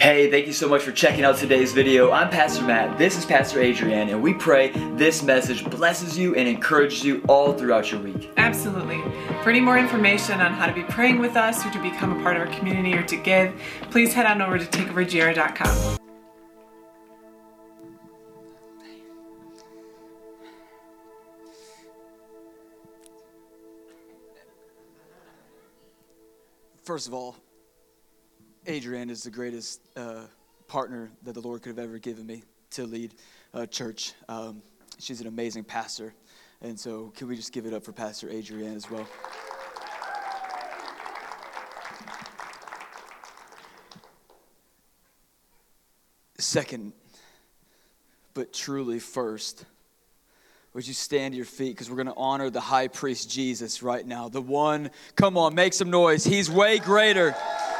Hey, thank you so much for checking out today's video. I'm Pastor Matt, this is Pastor Adrian, and we pray this message blesses you and encourages you all throughout your week. Absolutely. For any more information on how to be praying with us or to become a part of our community or to give, please head on over to takeovergr.com. First of all, Adrienne is the greatest uh, partner that the Lord could have ever given me to lead a church. Um, she's an amazing pastor. And so, can we just give it up for Pastor Adrienne as well? Second, but truly first, would you stand to your feet because we're going to honor the high priest Jesus right now? The one, come on, make some noise. He's way greater.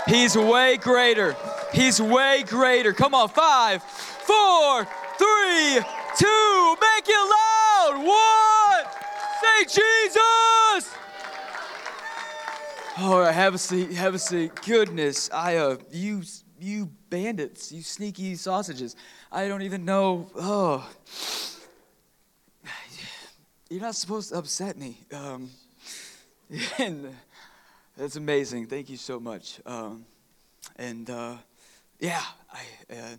He's way greater. He's way greater. Come on, five, four, three, two, make it loud. One, say Jesus. All right, have a seat. Have a seat. Goodness, I uh, you you bandits, you sneaky sausages. I don't even know. Oh. You're not supposed to upset me. Um, and that's amazing. Thank you so much. Um, and uh, yeah, I, uh,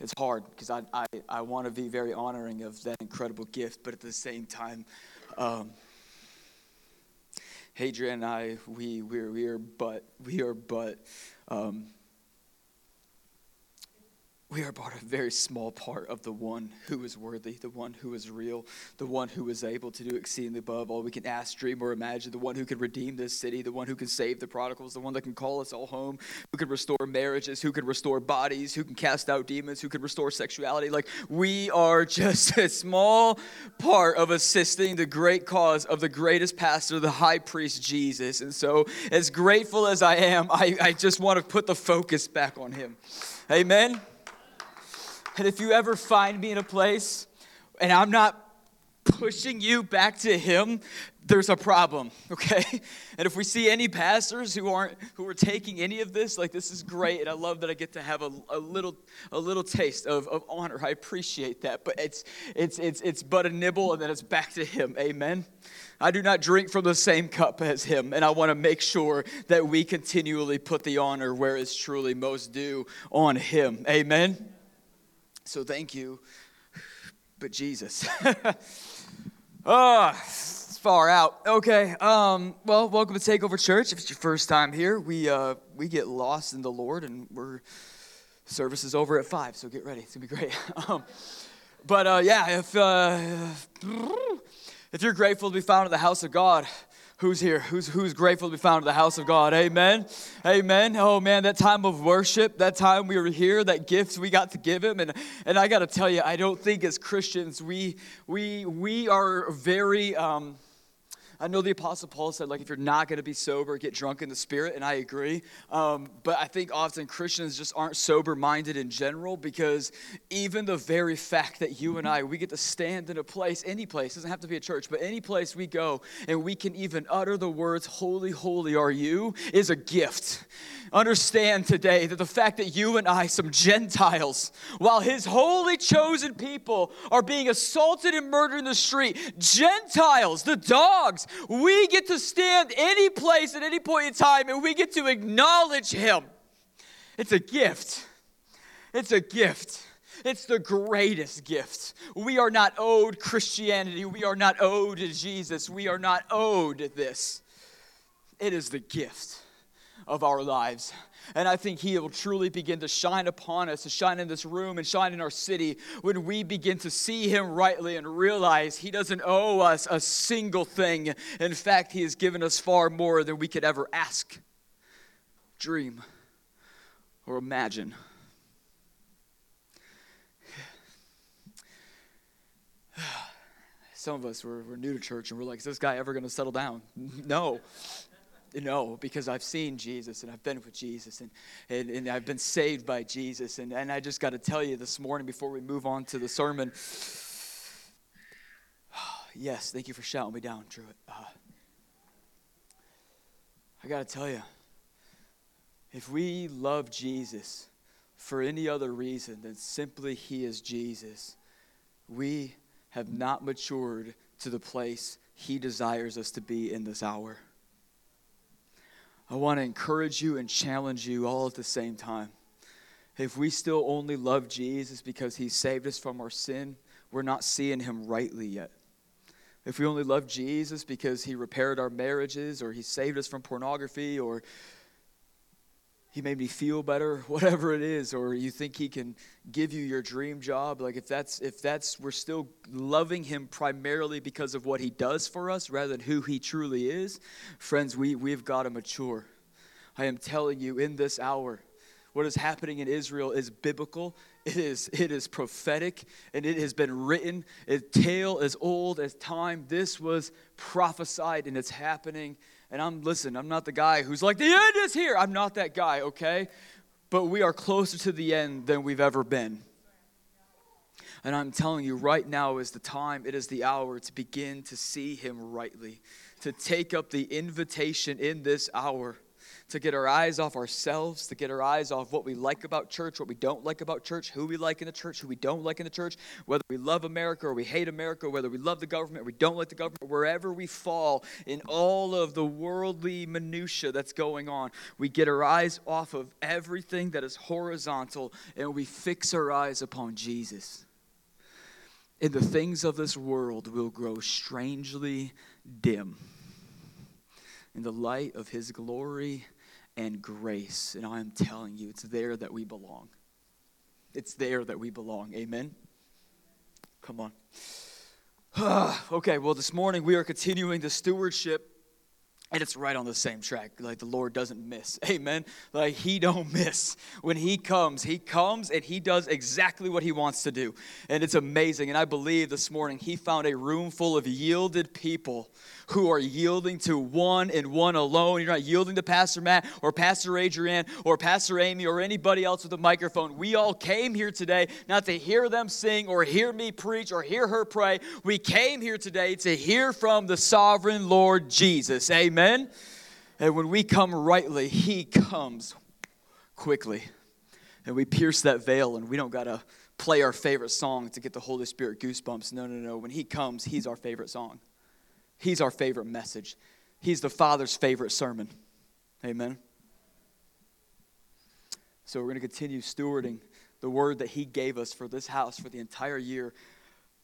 it's hard because I, I, I want to be very honoring of that incredible gift, but at the same time, um, Adrienne and I, we, we're, we are but, we are but, um, we are but a very small part of the one who is worthy, the one who is real, the one who is able to do exceedingly above all we can ask, dream, or imagine, the one who can redeem this city, the one who can save the prodigals, the one that can call us all home, who can restore marriages, who can restore bodies, who can cast out demons, who can restore sexuality. Like, we are just a small part of assisting the great cause of the greatest pastor, the high priest Jesus. And so, as grateful as I am, I, I just want to put the focus back on him. Amen. And if you ever find me in a place and I'm not pushing you back to him there's a problem okay? And if we see any pastors who aren't who are taking any of this like this is great and i love that i get to have a, a little a little taste of, of honor. I appreciate that. But it's it's it's it's but a nibble and then it's back to him. Amen? I do not drink from the same cup as him and i want to make sure that we continually put the honor where it's truly most due on him. Amen so thank you, but Jesus. oh, it's far out. Okay. Um, well, welcome to Takeover Church. If it's your first time here, we uh, we get lost in the Lord, and we're service is over at five. So get ready. It's gonna be great. Um, but uh, yeah, if uh, if you're grateful to be found in the house of God, Who's here? Who's, who's grateful to be found in the house of God? Amen. Amen. Oh man, that time of worship, that time we were here, that gift we got to give him. And, and I got to tell you, I don't think as Christians, we, we, we are very, um, I know the Apostle Paul said, like, if you're not going to be sober, get drunk in the Spirit, and I agree. Um, but I think often Christians just aren't sober minded in general because even the very fact that you and I, we get to stand in a place, any place, doesn't have to be a church, but any place we go, and we can even utter the words, Holy, holy are you, is a gift. Understand today that the fact that you and I, some Gentiles, while his holy chosen people are being assaulted and murdered in the street, Gentiles, the dogs, we get to stand any place at any point in time and we get to acknowledge Him. It's a gift. It's a gift. It's the greatest gift. We are not owed Christianity. We are not owed Jesus. We are not owed this. It is the gift of our lives. And I think He will truly begin to shine upon us, to shine in this room and shine in our city when we begin to see Him rightly and realize He doesn't owe us a single thing. In fact, He has given us far more than we could ever ask, dream, or imagine. Some of us, we're, we're new to church and we're like, is this guy ever going to settle down? No. No, because I've seen Jesus and I've been with Jesus and, and, and I've been saved by Jesus. And, and I just got to tell you this morning before we move on to the sermon. yes, thank you for shouting me down, Drew. Uh, I got to tell you, if we love Jesus for any other reason than simply He is Jesus, we have not matured to the place He desires us to be in this hour. I want to encourage you and challenge you all at the same time. If we still only love Jesus because He saved us from our sin, we're not seeing Him rightly yet. If we only love Jesus because He repaired our marriages or He saved us from pornography or he made me feel better whatever it is or you think he can give you your dream job like if that's if that's we're still loving him primarily because of what he does for us rather than who he truly is friends we we've got to mature i am telling you in this hour what is happening in Israel is biblical. It is, it is prophetic, and it has been written. A tale as old as time. This was prophesied, and it's happening. And I'm, listen, I'm not the guy who's like, the end is here. I'm not that guy, okay? But we are closer to the end than we've ever been. And I'm telling you, right now is the time, it is the hour to begin to see Him rightly, to take up the invitation in this hour to get our eyes off ourselves, to get our eyes off what we like about church, what we don't like about church, who we like in the church, who we don't like in the church, whether we love America or we hate America, whether we love the government or we don't like the government, wherever we fall in all of the worldly minutia that's going on, we get our eyes off of everything that is horizontal and we fix our eyes upon Jesus. And the things of this world will grow strangely dim in the light of his glory and grace. And I am telling you, it's there that we belong. It's there that we belong. Amen? Come on. okay, well, this morning we are continuing the stewardship and it's right on the same track like the lord doesn't miss. Amen? Like he don't miss. When he comes he comes and he does exactly what he wants to do. And it's amazing. And i believe this morning he found a room full of yielded people who are yielding to one and one alone. You're not yielding to pastor matt or pastor adrian or pastor amy or anybody else with a microphone. We all came here today not to hear them sing or hear me preach or hear her pray. We came here today to hear from the sovereign lord jesus. Amen Amen? And when we come rightly, He comes quickly. And we pierce that veil, and we don't got to play our favorite song to get the Holy Spirit goosebumps. No, no, no. When He comes, He's our favorite song, He's our favorite message, He's the Father's favorite sermon. Amen? So we're going to continue stewarding the word that He gave us for this house for the entire year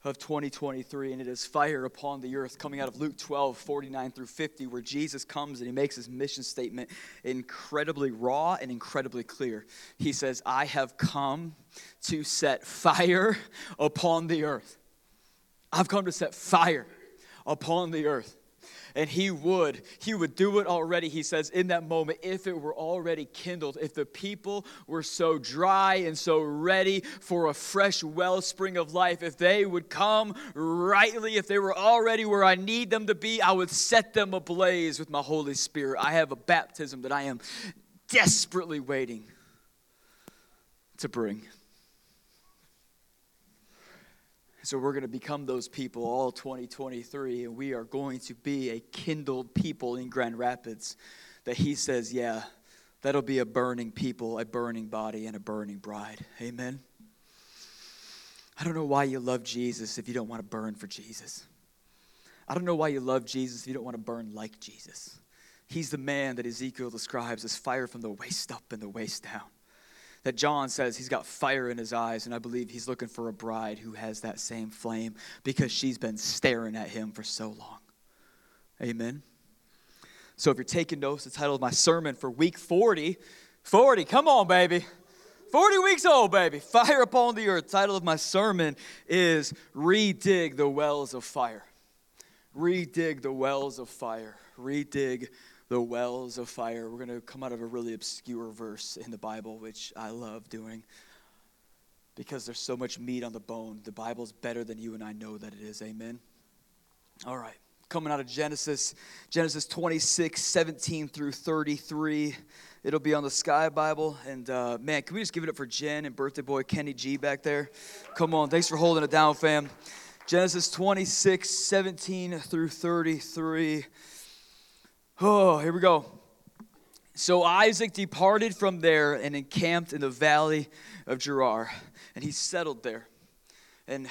of 2023, and it is fire upon the earth, coming out of Luke 12, 49 through 50, where Jesus comes and he makes his mission statement incredibly raw and incredibly clear. He says, I have come to set fire upon the earth. I've come to set fire upon the earth and he would he would do it already he says in that moment if it were already kindled if the people were so dry and so ready for a fresh wellspring of life if they would come rightly if they were already where i need them to be i would set them ablaze with my holy spirit. I have a baptism that i am desperately waiting to bring so we're going to become those people all 2023, and we are going to be a kindled people in Grand Rapids that he says, yeah, that'll be a burning people, a burning body, and a burning bride. Amen. I don't know why you love Jesus if you don't want to burn for Jesus. I don't know why you love Jesus if you don't want to burn like Jesus. He's the man that Ezekiel describes as fire from the waist up and the waist down that John says he's got fire in his eyes, and I believe he's looking for a bride who has that same flame because she's been staring at him for so long. Amen. So if you're taking notes, the title of my sermon for week 40, 40, come on, baby. 40 weeks old, baby. Fire upon the earth. Title of my sermon is Redig the Wells of Fire. Redig the Wells of Fire. Redig the wells of fire. We're going to come out of a really obscure verse in the Bible, which I love doing because there's so much meat on the bone. The Bible's better than you and I know that it is. Amen. All right. Coming out of Genesis, Genesis 26, 17 through 33. It'll be on the Sky Bible. And uh, man, can we just give it up for Jen and birthday boy Kenny G back there? Come on. Thanks for holding it down, fam. Genesis 26, 17 through 33. Oh, here we go. So Isaac departed from there and encamped in the valley of Gerar, and he settled there. And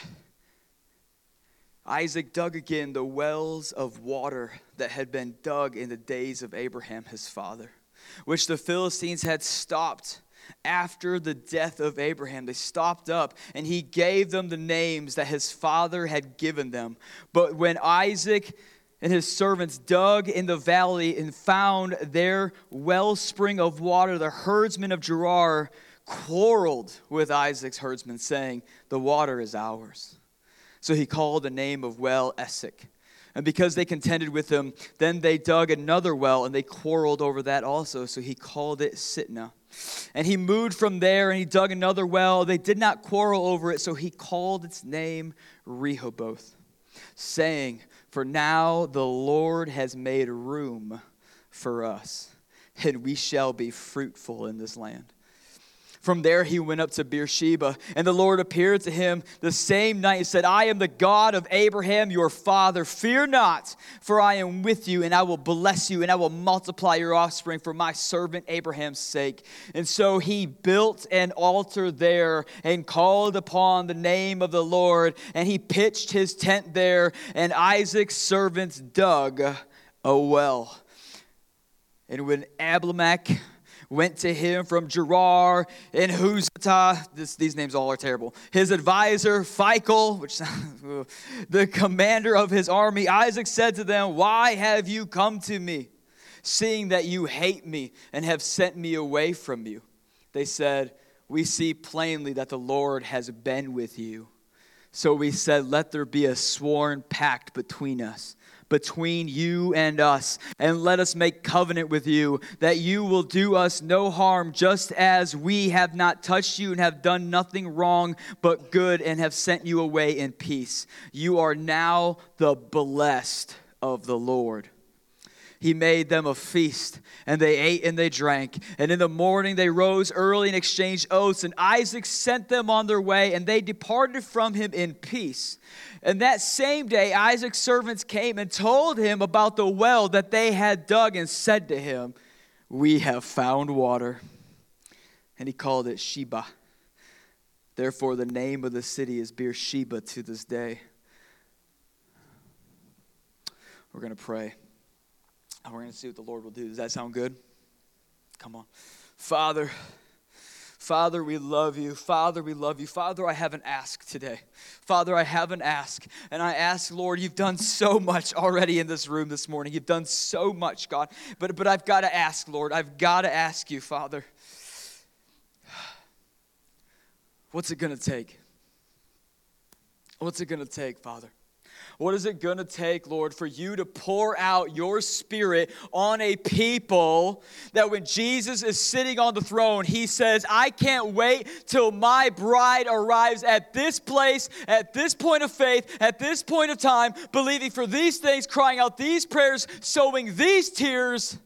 Isaac dug again the wells of water that had been dug in the days of Abraham his father, which the Philistines had stopped after the death of Abraham. They stopped up, and he gave them the names that his father had given them. But when Isaac and his servants dug in the valley and found their wellspring of water, the herdsmen of Gerar quarreled with Isaac's herdsmen, saying, The water is ours. So he called the name of well Esek. And because they contended with him, then they dug another well and they quarreled over that also. So he called it Sitnah. And he moved from there and he dug another well. They did not quarrel over it, so he called its name Rehoboth, saying, For now the Lord has made room for us, and we shall be fruitful in this land. From there, he went up to Beersheba, and the Lord appeared to him the same night and said, I am the God of Abraham, your father. Fear not, for I am with you, and I will bless you, and I will multiply your offspring for my servant Abraham's sake. And so he built an altar there and called upon the name of the Lord, and he pitched his tent there, and Isaac's servants dug a well. And when Abimelech went to him from Gerar and Ahuzzath. This, these names all are terrible. His advisor, Phicol, which the commander of his army, Isaac said to them, Why have you come to me, seeing that you hate me and have sent me away from you? They said, We see plainly that the Lord has been with you. So we said, Let there be a sworn pact between us between you and us. And let us make covenant with you that you will do us no harm, just as we have not touched you and have done nothing wrong but good and have sent you away in peace. You are now the blessed of the Lord he made them a feast, and they ate and they drank. And in the morning they rose early and exchanged oaths, and Isaac sent them on their way, and they departed from him in peace. And that same day Isaac's servants came and told him about the well that they had dug, and said to him, We have found water. And he called it Shibah. Therefore, the name of the city is Beersheba to this day. We're going to pray. And we're going to see what the Lord will do. Does that sound good? Come on. Father, Father, we love you. Father, we love you. Father, I haven't asked today. Father, I haven't asked. And I ask, Lord, you've done so much already in this room this morning. You've done so much, God. But, but I've got to ask, Lord. I've got to ask you, Father. What's it going to take? What's it going to take, Father? What is it going to take, Lord, for you to pour out your spirit on a people that when Jesus is sitting on the throne, he says, I can't wait till my bride arrives at this place, at this point of faith, at this point of time, believing for these things, crying out these prayers, sowing these tears.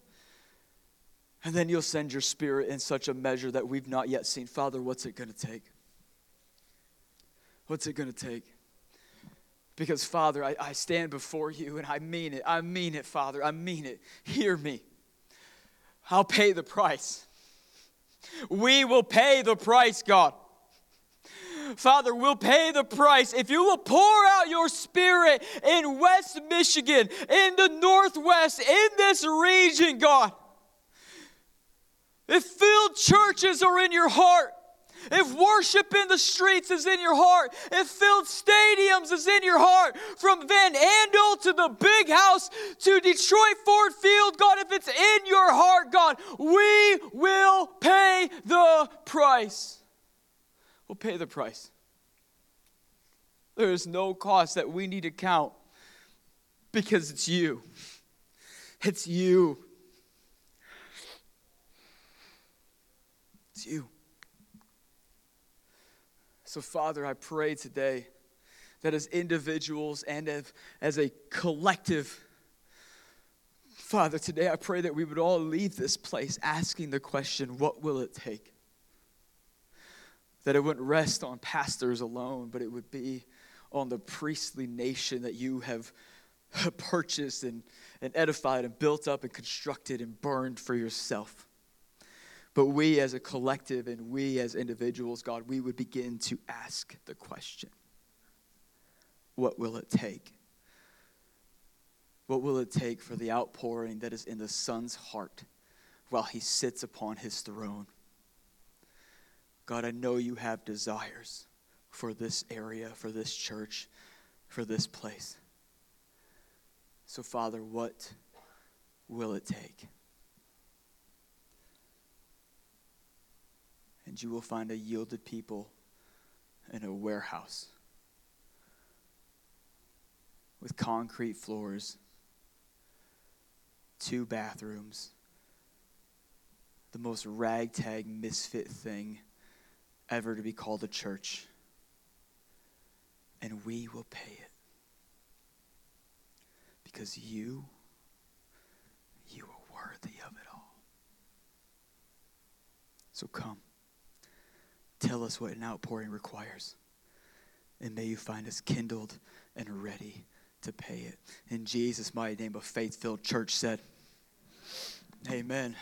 And then you'll send your spirit in such a measure that we've not yet seen. Father, what's it going to take? What's it going to take? Because, Father, I, I stand before you and I mean it. I mean it, Father. I mean it. Hear me. I'll pay the price. We will pay the price, God. Father, we'll pay the price if you will pour out your spirit in West Michigan, in the Northwest, in this region, God. If filled churches are in your heart, if worship in the streets is in your heart, if filled stadiums is in your heart, from Van Andel to the big house to Detroit Ford Field, God, if it's in your heart, God, we will pay the price. We'll pay the price. There is no cost that we need to count because it's you. It's you. It's you. So, Father, I pray today that as individuals and as a collective, Father, today I pray that we would all leave this place asking the question, what will it take? That it wouldn't rest on pastors alone, but it would be on the priestly nation that you have purchased and, and edified and built up and constructed and burned for yourself. But we as a collective and we as individuals, God, we would begin to ask the question What will it take? What will it take for the outpouring that is in the Son's heart while he sits upon his throne? God, I know you have desires for this area, for this church, for this place. So, Father, what will it take? And you will find a yielded people in a warehouse with concrete floors, two bathrooms, the most ragtag misfit thing ever to be called a church. And we will pay it. Because you, you are worthy of it all. So come. Tell us what an outpouring requires. And may you find us kindled and ready to pay it. In Jesus' mighty name, a faith filled church said, Amen.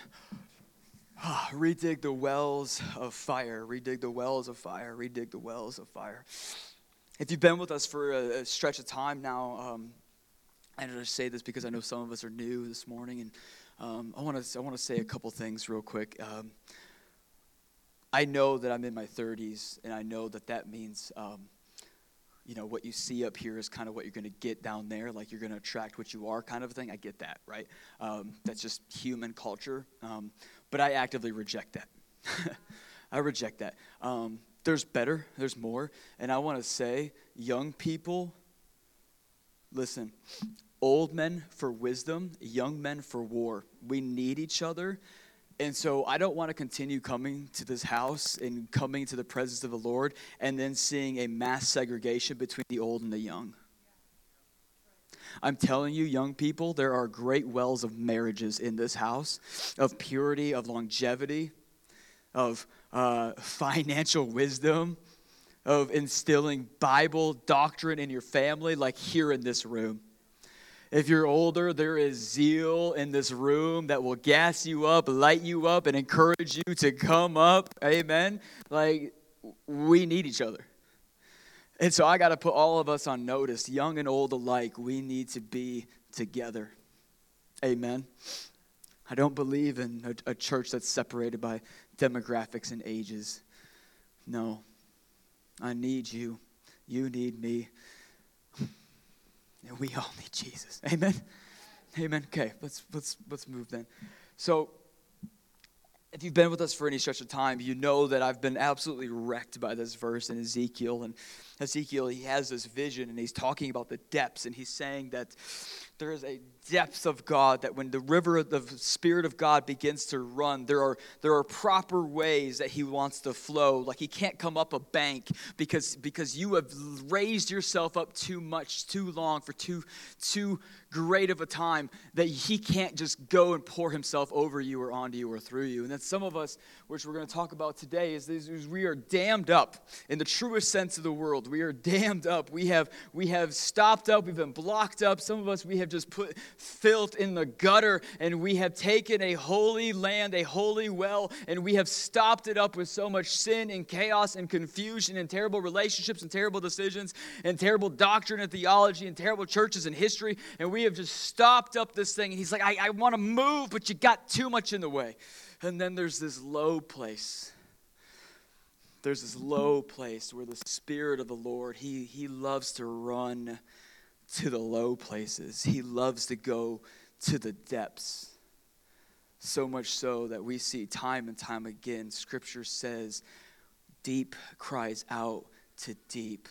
Ah, redig the wells of fire. Redig the wells of fire. Redig the wells of fire. If you've been with us for a, a stretch of time now, um, I just say this because I know some of us are new this morning, and um, I want to I want to say a couple things real quick. Um, I know that I'm in my 30s, and I know that that means, um, you know, what you see up here is kind of what you're going to get down there. Like you're going to attract what you are, kind of a thing. I get that, right? Um, that's just human culture. Um, but I actively reject that. I reject that. Um, there's better, there's more. And I want to say, young people, listen, old men for wisdom, young men for war. We need each other. And so I don't want to continue coming to this house and coming to the presence of the Lord and then seeing a mass segregation between the old and the young. I'm telling you, young people, there are great wells of marriages in this house, of purity, of longevity, of uh, financial wisdom, of instilling Bible doctrine in your family, like here in this room. If you're older, there is zeal in this room that will gas you up, light you up, and encourage you to come up. Amen. Like, we need each other. And so I got to put all of us on notice, young and old alike. We need to be together. Amen. I don't believe in a, a church that's separated by demographics and ages. No. I need you. You need me. And we all need Jesus. Amen. Amen. Okay, let's let's let's move then. So if you've been with us for any stretch of time, you know that I've been absolutely wrecked by this verse in Ezekiel. And Ezekiel, he has this vision and he's talking about the depths and he's saying that there is a depth of God that when the river of the Spirit of God begins to run, there are, there are proper ways that He wants to flow. Like He can't come up a bank because, because you have raised yourself up too much, too long, for too, too great of a time that He can't just go and pour Himself over you or onto you or through you. And then some of us, which we're going to talk about today, is, is we are dammed up in the truest sense of the world. We are dammed up. We have, we have stopped up. We've been blocked up. Some of us, we have just put filth in the gutter, and we have taken a holy land, a holy well, and we have stopped it up with so much sin and chaos and confusion and terrible relationships and terrible decisions and terrible doctrine and theology and terrible churches and history. And we have just stopped up this thing. And he's like, I, I want to move, but you got too much in the way. And then there's this low place there's this low place where the spirit of the lord he, he loves to run to the low places. He loves to go to the depths. So much so that we see time and time again, Scripture says, deep cries out to deep.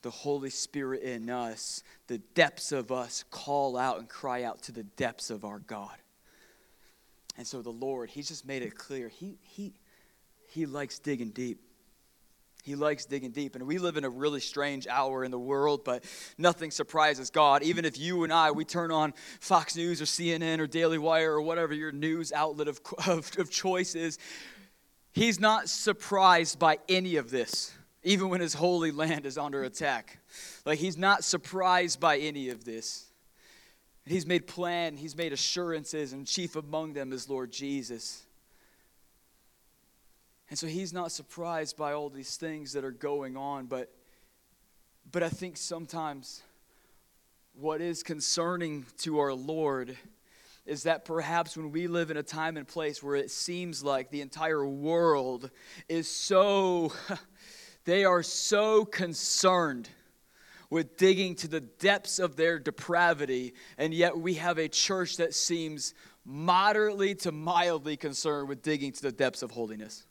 The Holy Spirit in us, the depths of us, call out and cry out to the depths of our God. And so the Lord, He's just made it clear. He, he, he likes digging deep. He likes digging deep. And we live in a really strange hour in the world, but nothing surprises God. Even if you and I, we turn on Fox News or CNN or Daily Wire or whatever your news outlet of, of, of choice is, He's not surprised by any of this, even when His holy land is under attack. Like, He's not surprised by any of this. He's made plan, He's made assurances, and chief among them is Lord Jesus. And so he's not surprised by all these things that are going on, but but I think sometimes what is concerning to our Lord is that perhaps when we live in a time and place where it seems like the entire world is so, they are so concerned with digging to the depths of their depravity, and yet we have a church that seems moderately to mildly concerned with digging to the depths of holiness.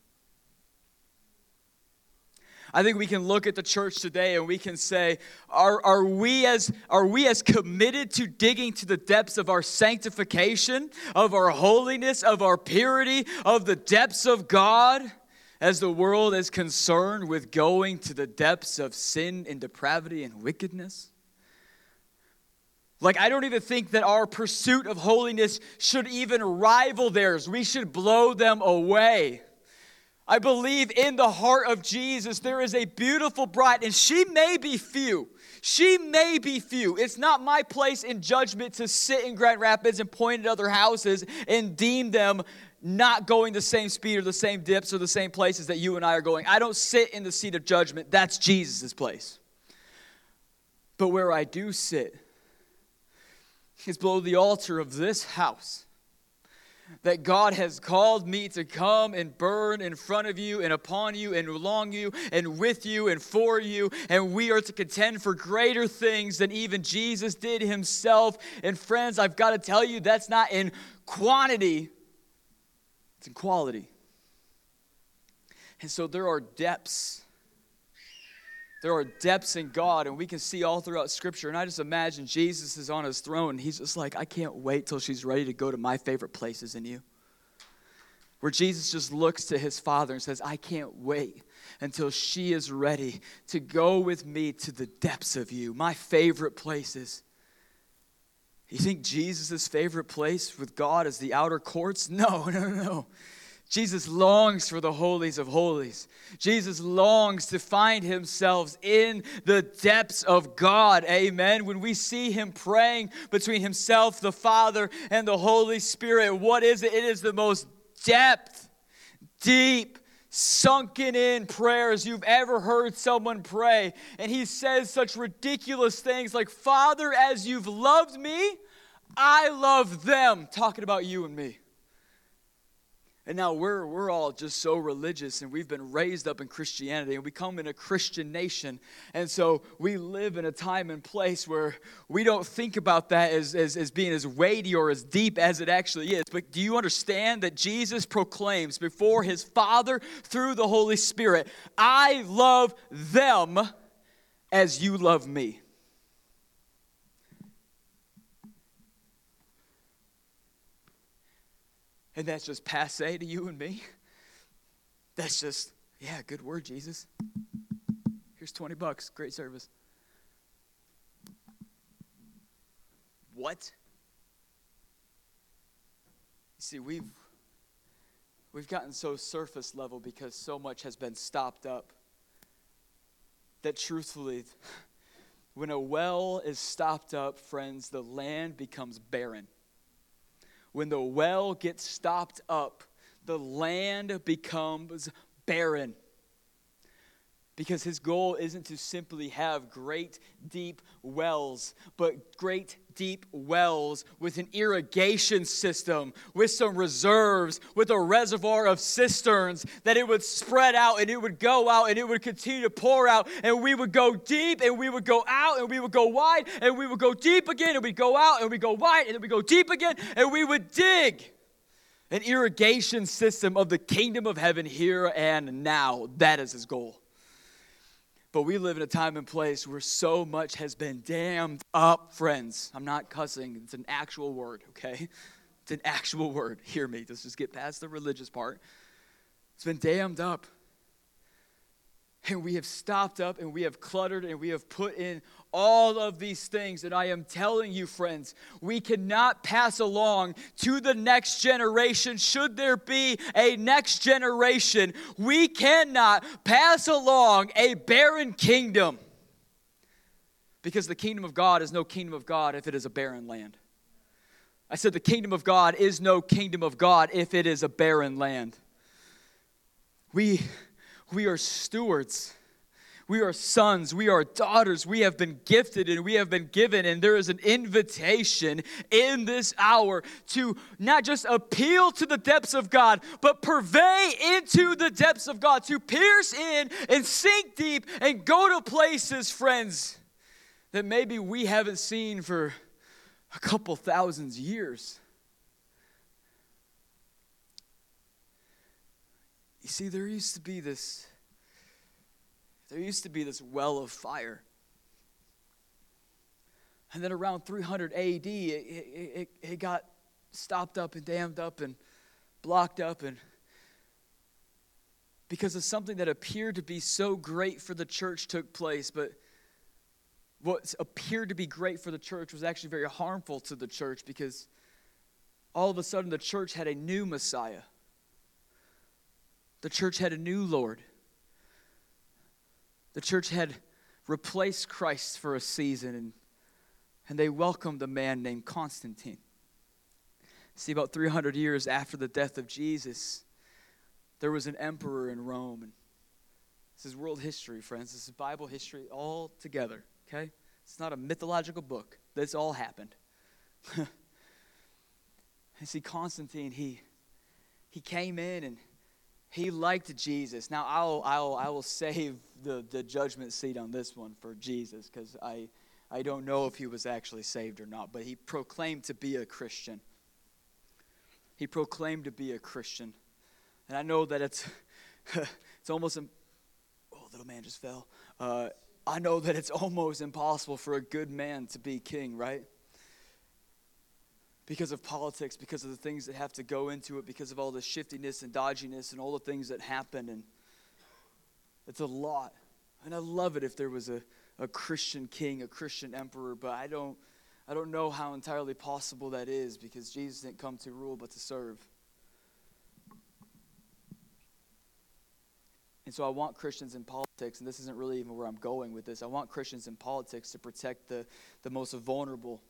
I think we can look at the church today and we can say, are, are, we as, are we as committed to digging to the depths of our sanctification, of our holiness, of our purity, of the depths of God, as the world is concerned with going to the depths of sin and depravity and wickedness? Like, I don't even think that our pursuit of holiness should even rival theirs. We should blow them away. I believe in the heart of Jesus there is a beautiful bride, and she may be few. She may be few. It's not my place in judgment to sit in Grand Rapids and point at other houses and deem them not going the same speed or the same dips or the same places that you and I are going. I don't sit in the seat of judgment. That's Jesus' place. But where I do sit is below the altar of this house that God has called me to come and burn in front of you and upon you and along you and with you and for you. And we are to contend for greater things than even Jesus did himself. And friends, I've got to tell you, that's not in quantity, it's in quality. And so there are depths there are depths in God, and we can see all throughout Scripture. And I just imagine Jesus is on his throne. He's just like, I can't wait till she's ready to go to my favorite places in you. Where Jesus just looks to his Father and says, I can't wait until she is ready to go with me to the depths of you, my favorite places. You think Jesus' favorite place with God is the outer courts? No, no, no. Jesus longs for the holies of holies. Jesus longs to find himself in the depths of God. Amen. When we see him praying between himself, the Father, and the Holy Spirit, what is it? It is the most depth, deep, sunken in prayers you've ever heard someone pray. And he says such ridiculous things like, Father, as you've loved me, I love them. Talking about you and me. And now we're, we're all just so religious and we've been raised up in Christianity and we come in a Christian nation. And so we live in a time and place where we don't think about that as, as, as being as weighty or as deep as it actually is. But do you understand that Jesus proclaims before his Father through the Holy Spirit, I love them as you love me? And that's just passe to you and me. That's just, yeah, good word, Jesus. Here's 20 bucks. Great service. What? You see, we've we've gotten so surface level because so much has been stopped up that truthfully when a well is stopped up, friends, the land becomes barren when the well gets stopped up, the land becomes barren. Because his goal isn't to simply have great deep wells, but great deep wells with an irrigation system, with some reserves, with a reservoir of cisterns, that it would spread out and it would go out and it would continue to pour out. And we would go deep and we would go out and we would go wide and we would go deep again and we'd go out and we'd go wide and then we go deep again and we would dig an irrigation system of the kingdom of heaven here and now. That is his goal. But we live in a time and place where so much has been dammed up, friends. I'm not cussing, it's an actual word, okay? It's an actual word. Hear me. Let's just get past the religious part. It's been dammed up. And we have stopped up and we have cluttered and we have put in all of these things. And I am telling you, friends, we cannot pass along to the next generation. Should there be a next generation, we cannot pass along a barren kingdom. Because the kingdom of God is no kingdom of God if it is a barren land. I said the kingdom of God is no kingdom of God if it is a barren land. We, we are stewards. We are sons, we are daughters, we have been gifted and we have been given, and there is an invitation in this hour to not just appeal to the depths of God, but purvey into the depths of God, to pierce in and sink deep and go to places, friends, that maybe we haven't seen for a couple thousands years. See, there used to be this there used to be this well of fire. And then around 300 AD, it, it, it, got stopped up and dammed up and blocked up and because of something that appeared to be so great for the church took place but what appeared to be great for the church was actually very harmful to the church because all of a sudden the church had a new messiah the church had a new lord the church had replaced Christ for a season, and, and they welcomed a man named Constantine. See, about 300 years after the death of Jesus, there was an emperor in Rome. And this is world history, friends. This is Bible history all together, okay? It's not a mythological book. This all happened. you see, Constantine, he, he came in and he liked Jesus. Now, I'll, I'll, I will save the, the judgment seat on this one for Jesus because I, I don't know if he was actually saved or not, but he proclaimed to be a Christian. He proclaimed to be a Christian. And I know that it's, it's almost, oh, little man just fell. Uh, I know that it's almost impossible for a good man to be king, right? Because of politics, because of the things that have to go into it, because of all the shiftiness and dodginess and all the things that happen. And it's a lot. And I love it if there was a, a Christian king, a Christian emperor, but I don't, I don't know how entirely possible that is because Jesus didn't come to rule but to serve. And so I want Christians in politics, and this isn't really even where I'm going with this. I want Christians in politics to protect the, the most vulnerable,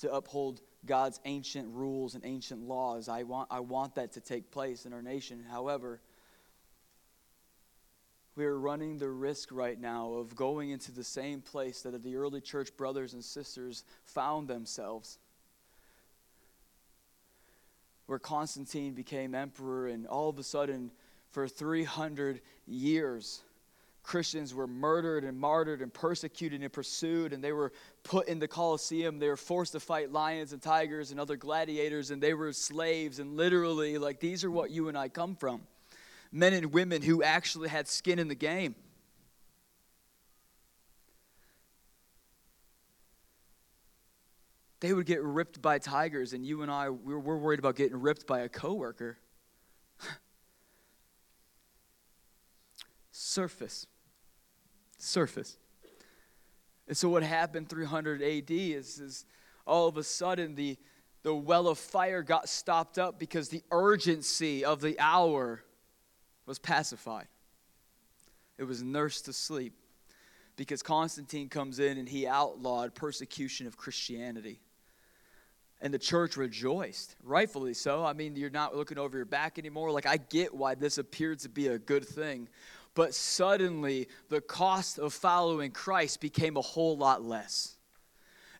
to uphold God's ancient rules and ancient laws. I want, I want that to take place in our nation. However, we are running the risk right now of going into the same place that the early church brothers and sisters found themselves. Where Constantine became emperor, and all of a sudden, for 300 years, Christians were murdered and martyred and persecuted and pursued, and they were put in the Colosseum. They were forced to fight lions and tigers and other gladiators, and they were slaves. And literally, like, these are what you and I come from men and women who actually had skin in the game. They would get ripped by tigers, and you and I, we're, worried about getting ripped by a coworker. Surface surface. And so what happened 300 AD is, is all of a sudden the, the well of fire got stopped up because the urgency of the hour was pacified. It was nursed to sleep because Constantine comes in and he outlawed persecution of Christianity. And the church rejoiced, rightfully so. I mean, you're not looking over your back anymore. Like, I get why this appeared to be a good thing but suddenly the cost of following Christ became a whole lot less.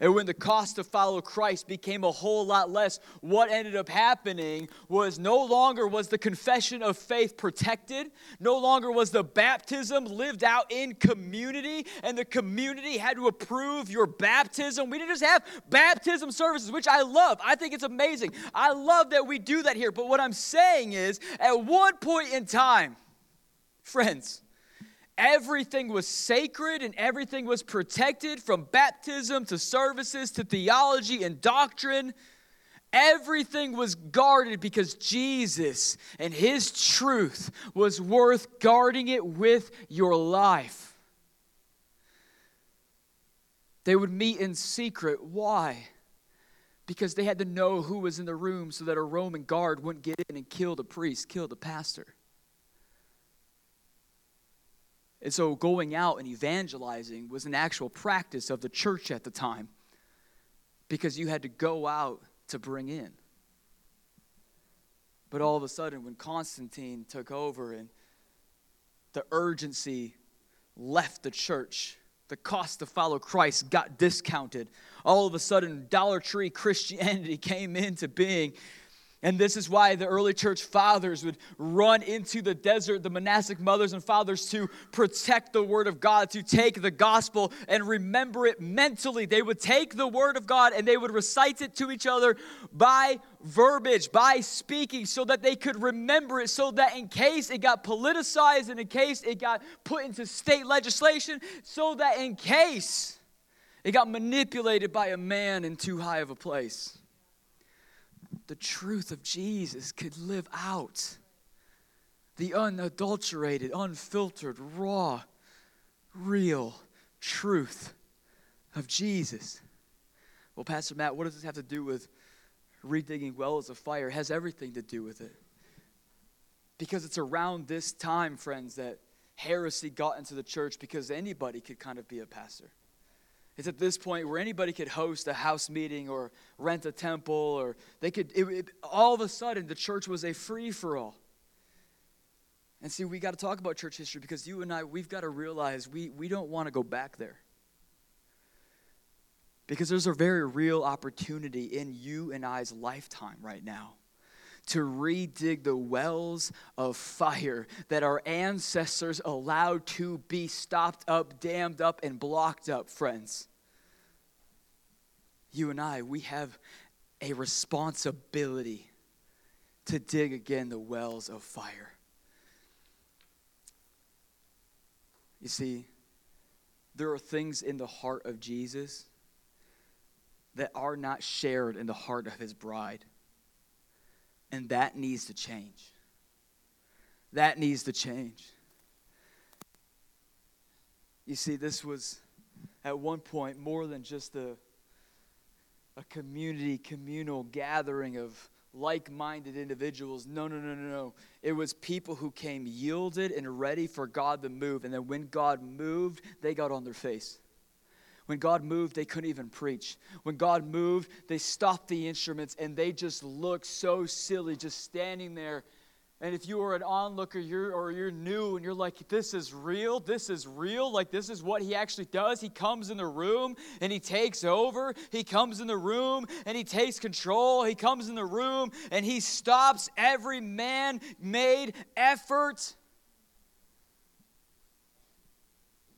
And when the cost to follow Christ became a whole lot less, what ended up happening was no longer was the confession of faith protected, no longer was the baptism lived out in community, and the community had to approve your baptism. We didn't just have baptism services, which I love. I think it's amazing. I love that we do that here. But what I'm saying is, at one point in time, Friends, everything was sacred and everything was protected from baptism to services to theology and doctrine. Everything was guarded because Jesus and His truth was worth guarding it with your life. They would meet in secret. Why? Because they had to know who was in the room so that a Roman guard wouldn't get in and kill the priest, kill the pastor. And so going out and evangelizing was an actual practice of the church at the time because you had to go out to bring in. But all of a sudden, when Constantine took over and the urgency left the church. The cost to follow Christ got discounted. All of a sudden, Dollar Tree Christianity came into being and this is why the early church fathers would run into the desert, the monastic mothers and fathers, to protect the word of God, to take the gospel and remember it mentally. They would take the word of God and they would recite it to each other by verbiage, by speaking, so that they could remember it, so that in case it got politicized and in case it got put into state legislation, so that in case it got manipulated by a man in too high of a place the truth of Jesus could live out. The unadulterated, unfiltered, raw, real truth of Jesus. Well, Pastor Matt, what does this have to do with redigging wells of fire? It has everything to do with it. Because it's around this time, friends, that heresy got into the church because anybody could kind of be a pastor. It's at this point where anybody could host a house meeting or rent a temple, or they could, it, it, all of a sudden, the church was a free for all. And see, we got to talk about church history because you and I, we've got to realize we, we don't want to go back there. Because there's a very real opportunity in you and I's lifetime right now to redig the wells of fire that our ancestors allowed to be stopped up, dammed up, and blocked up, friends. You and I, we have a responsibility to dig again the wells of fire. You see, there are things in the heart of Jesus that are not shared in the heart of his bride. And that needs to change. That needs to change. You see, this was at one point more than just a, a community, communal gathering of like minded individuals. No, no, no, no, no. It was people who came yielded and ready for God to move. And then when God moved, they got on their face. When God moved, they couldn't even preach. When God moved, they stopped the instruments and they just looked so silly just standing there. And if you were an onlooker you're, or you're new and you're like, this is real, this is real, like this is what he actually does. He comes in the room and he takes over. He comes in the room and he takes control. He comes in the room and he stops every man made effort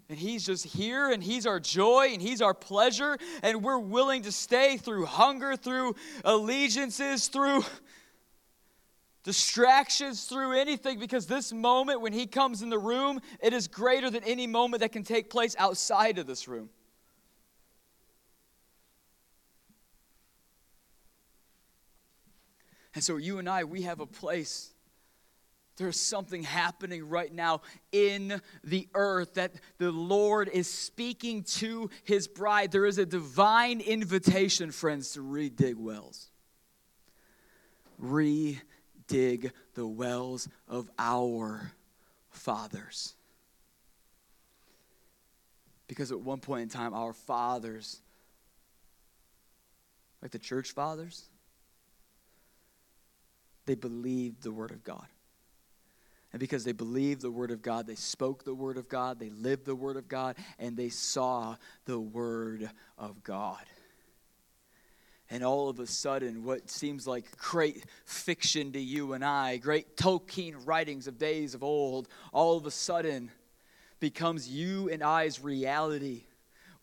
And He's just here, and He's our joy, and He's our pleasure, and we're willing to stay through hunger, through allegiances, through distractions, through anything, because this moment when He comes in the room, it is greater than any moment that can take place outside of this room. And so, you and I, we have a place there's something happening right now in the earth that the Lord is speaking to his bride. There is a divine invitation, friends, to redig wells. Redig the wells of our fathers. Because at one point in time, our fathers, like the church fathers, they believed the word of God. And because they believed the Word of God, they spoke the Word of God, they lived the Word of God, and they saw the Word of God. And all of a sudden, what seems like great fiction to you and I, great Tolkien writings of days of old, all of a sudden becomes you and I's reality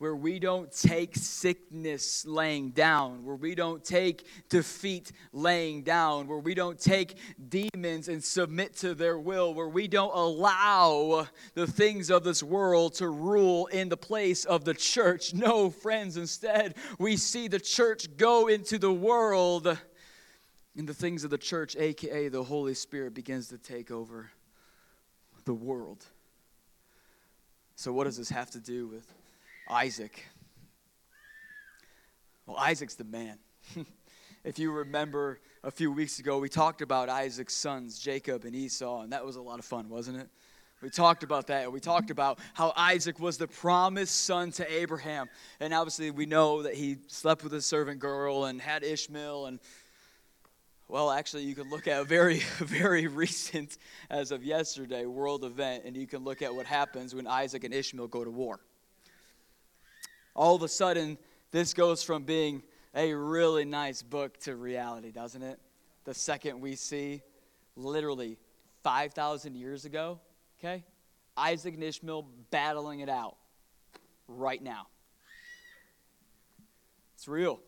where we don't take sickness laying down, where we don't take defeat laying down, where we don't take demons and submit to their will, where we don't allow the things of this world to rule in the place of the church. No, friends, instead, we see the church go into the world, and the things of the church, aka the Holy Spirit, begins to take over the world. So, what does this have to do with? Isaac. Well, Isaac's the man. if you remember a few weeks ago, we talked about Isaac's sons, Jacob and Esau, and that was a lot of fun, wasn't it? We talked about that. We talked about how Isaac was the promised son to Abraham. And obviously, we know that he slept with a servant girl and had Ishmael. And Well, actually, you can look at a very, very recent, as of yesterday, world event, and you can look at what happens when Isaac and Ishmael go to war. All of a sudden, this goes from being a really nice book to reality, doesn't it? The second we see, literally 5,000 years ago, okay? Isaac and Ishmael battling it out right now. It's real.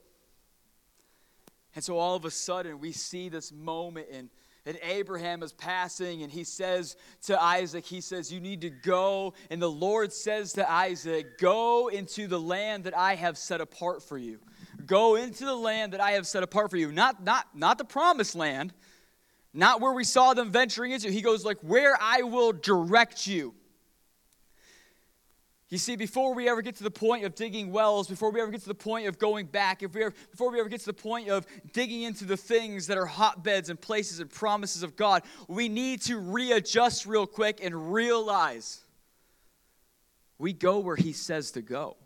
And so all of a sudden, we see this moment, and, and Abraham is passing, and he says to Isaac, He says, You need to go. And the Lord says to Isaac, Go into the land that I have set apart for you. Go into the land that I have set apart for you. Not, not, not the promised land, not where we saw them venturing into. He goes, like, where I will direct you. You see, before we ever get to the point of digging wells, before we ever get to the point of going back, if we ever, before we ever get to the point of digging into the things that are hotbeds and places and promises of God, we need to readjust real quick and realize we go where He says to go.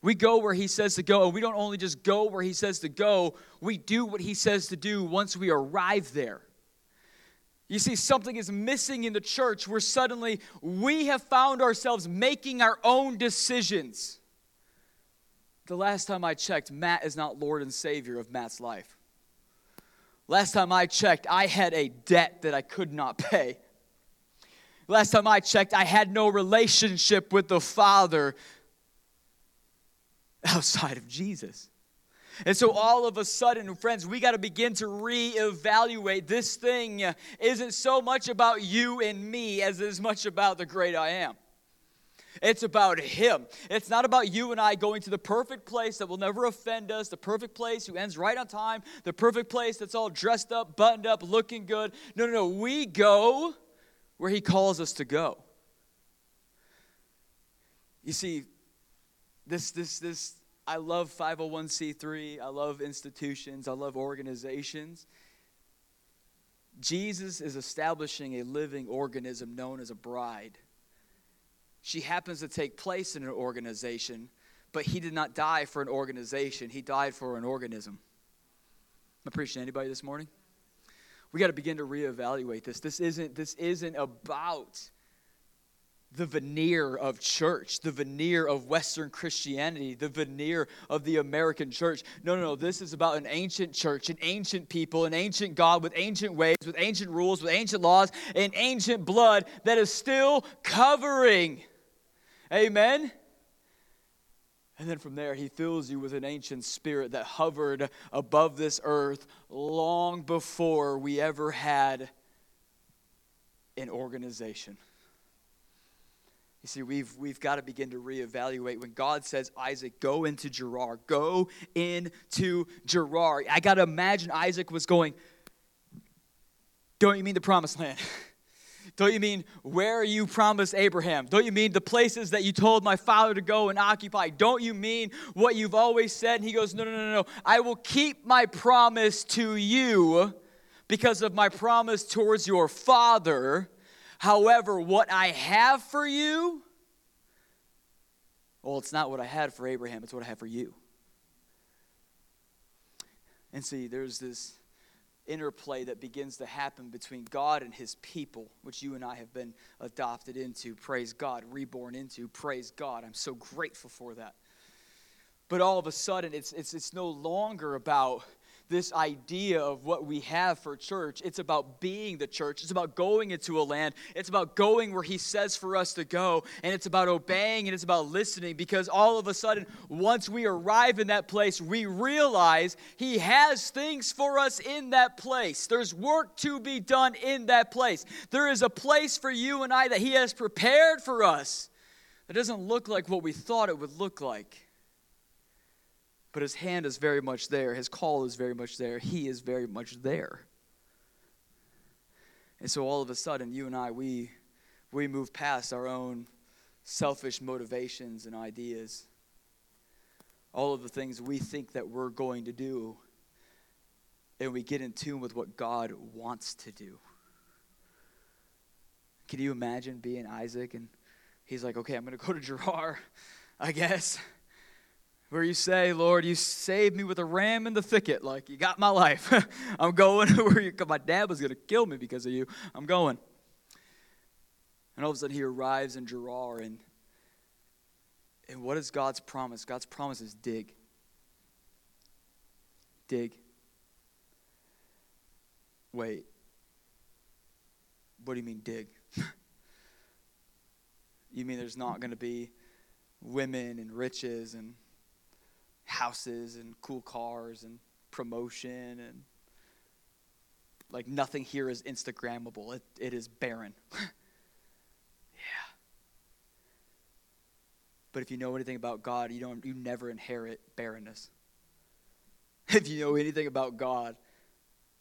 We go where He says to go, and we don't only just go where He says to go, we do what He says to do once we arrive there. You see, something is missing in the church where suddenly we have found ourselves making our own decisions. The last time I checked, Matt is not Lord and Savior of Matt's life. Last time I checked, I had a debt that I could not pay. Last time I checked, I had no relationship with the Father outside of Jesus. And so, all of a sudden, friends, we got to begin to reevaluate. This thing isn't so much about you and me as it is much about the great I am. It's about Him. It's not about you and I going to the perfect place that will never offend us, the perfect place who ends right on time, the perfect place that's all dressed up, buttoned up, looking good. No, no, no. We go where He calls us to go. You see, this, this, this I love 501c3, I love institutions, I love organizations. Jesus is establishing a living organism known as a bride. She happens to take place in an organization, but he did not die for an organization, he died for an organism. Am I preaching anybody this morning? We got to begin to reevaluate this. This isn't, this isn't about the veneer of church, the veneer of Western Christianity, the veneer of the American church. No, no, no. This is about an ancient church, an ancient people, an ancient God with ancient ways, with ancient rules, with ancient laws, and ancient blood that is still covering. Amen? And then from there, he fills you with an ancient spirit that hovered above this earth long before we ever had an organization. You see, we've, we've got to begin to reevaluate. When God says, Isaac, go into Gerar, go into Gerar. I got to imagine Isaac was going, Don't you mean the promised land? Don't you mean where you promised Abraham? Don't you mean the places that you told my father to go and occupy? Don't you mean what you've always said? And he goes, No, no, no, no. I will keep my promise to you because of my promise towards your father However, what I have for you, well, it's not what I had for Abraham, it's what I have for you. And see, there's this interplay that begins to happen between God and his people, which you and I have been adopted into. Praise God, reborn into. Praise God. I'm so grateful for that. But all of a sudden, it's, it's, it's no longer about this idea of what we have for church. It's about being the church. It's about going into a land. It's about going where He says for us to go. And it's about obeying and it's about listening because all of a sudden, once we arrive in that place, we realize He has things for us in that place. There's work to be done in that place. There is a place for you and I that He has prepared for us that doesn't look like what we thought it would look like but his hand is very much there. His call is very much there. He is very much there. And so all of a sudden, you and I, we, we move past our own selfish motivations and ideas. All of the things we think that we're going to do, and we get in tune with what God wants to do. Can you imagine being Isaac and he's like, okay, I'm going to go to Gerar, I guess. Where you say, Lord, you saved me with a ram in the thicket. Like, you got my life. I'm going where you, my dad was going to kill me because of you. I'm going. And all of a sudden, he arrives in Gerar. And, and what is God's promise? God's promise is dig. Dig. Wait. What do you mean, dig? you mean there's not going to be women and riches and houses and cool cars and promotion and like nothing here is instagrammable. It, it is barren. Yeah. But if you know anything about god you don't you never inherit barrenness. If you know anything about god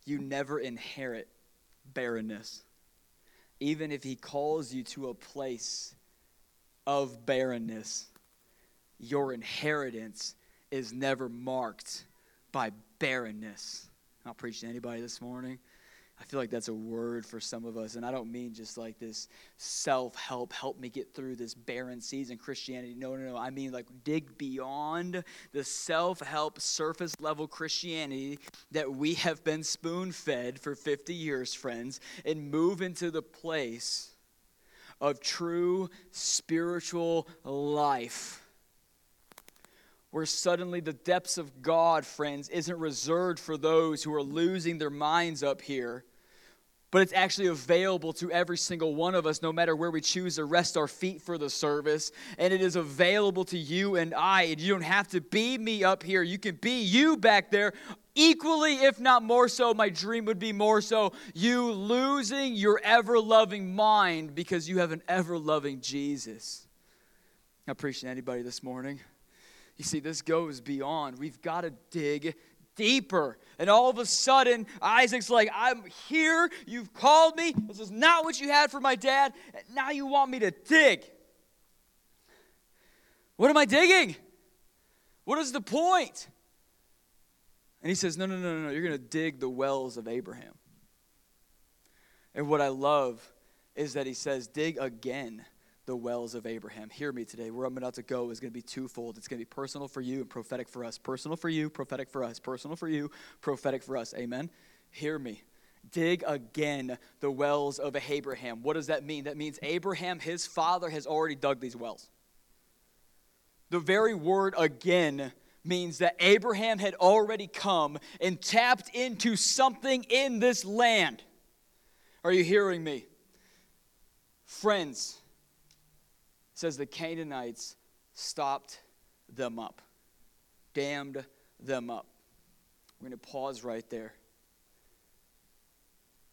you never inherit barrenness. Even if he calls you to a place of barrenness your inheritance is never marked by barrenness. I'll preach to anybody this morning. I feel like that's a word for some of us. And I don't mean just like this self help, help me get through this barren season Christianity. No, no, no. I mean like dig beyond the self help surface level Christianity that we have been spoon fed for 50 years, friends, and move into the place of true spiritual life where suddenly the depths of God, friends, isn't reserved for those who are losing their minds up here, but it's actually available to every single one of us, no matter where we choose to rest our feet for the service. And it is available to you and I. And you don't have to be me up here, you can be you back there. Equally, if not more so, my dream would be more so you losing your ever loving mind because you have an ever loving Jesus. I appreciate anybody this morning. You see, this goes beyond. We've got to dig deeper. And all of a sudden, Isaac's like, I'm here. You've called me. This is not what you had for my dad. Now you want me to dig. What am I digging? What is the point? And he says, No, no, no, no, no. You're going to dig the wells of Abraham. And what I love is that he says, Dig again the wells of Abraham. Hear me today. Where I'm about to go is going to be twofold. It's going to be personal for you and prophetic for us. Personal for you, prophetic for us. Personal for you, prophetic for us. Amen. Hear me. Dig again the wells of Abraham. What does that mean? That means Abraham, his father, has already dug these wells. The very word again means that Abraham had already come and tapped into something in this land. Are you hearing me? Friends, says the Canaanites stopped them up, dammed them up. We're going to pause right there.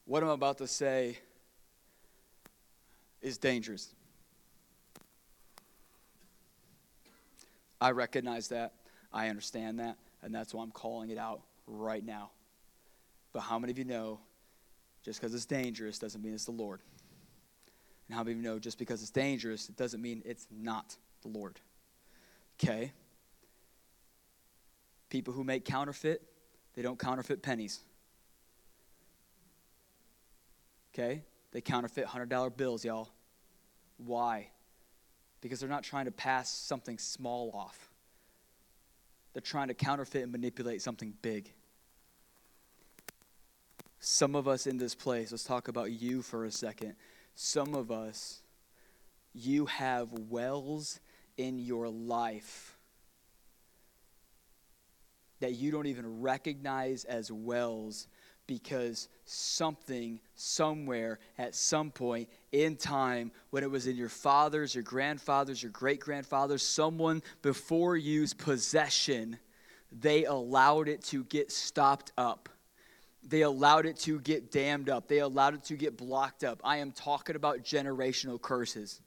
What I'm about to say is dangerous. I recognize that. I understand that. And that's why I'm calling it out right now. But how many of you know just because it's dangerous doesn't mean it's the Lord? And how many of you know just because it's dangerous, it doesn't mean it's not the Lord? Okay? People who make counterfeit, they don't counterfeit pennies. Okay? They counterfeit $100 bills, y'all. Why? Because they're not trying to pass something small off. They're trying to counterfeit and manipulate something big. Some of us in this place, let's talk about you for a second. Some of us, you have wells in your life that you don't even recognize as wells because something somewhere at some point in time when it was in your father's your grandfather's your great grandfather's someone before you's possession they allowed it to get stopped up they allowed it to get dammed up. They allowed it to get blocked up. I am talking about generational curses.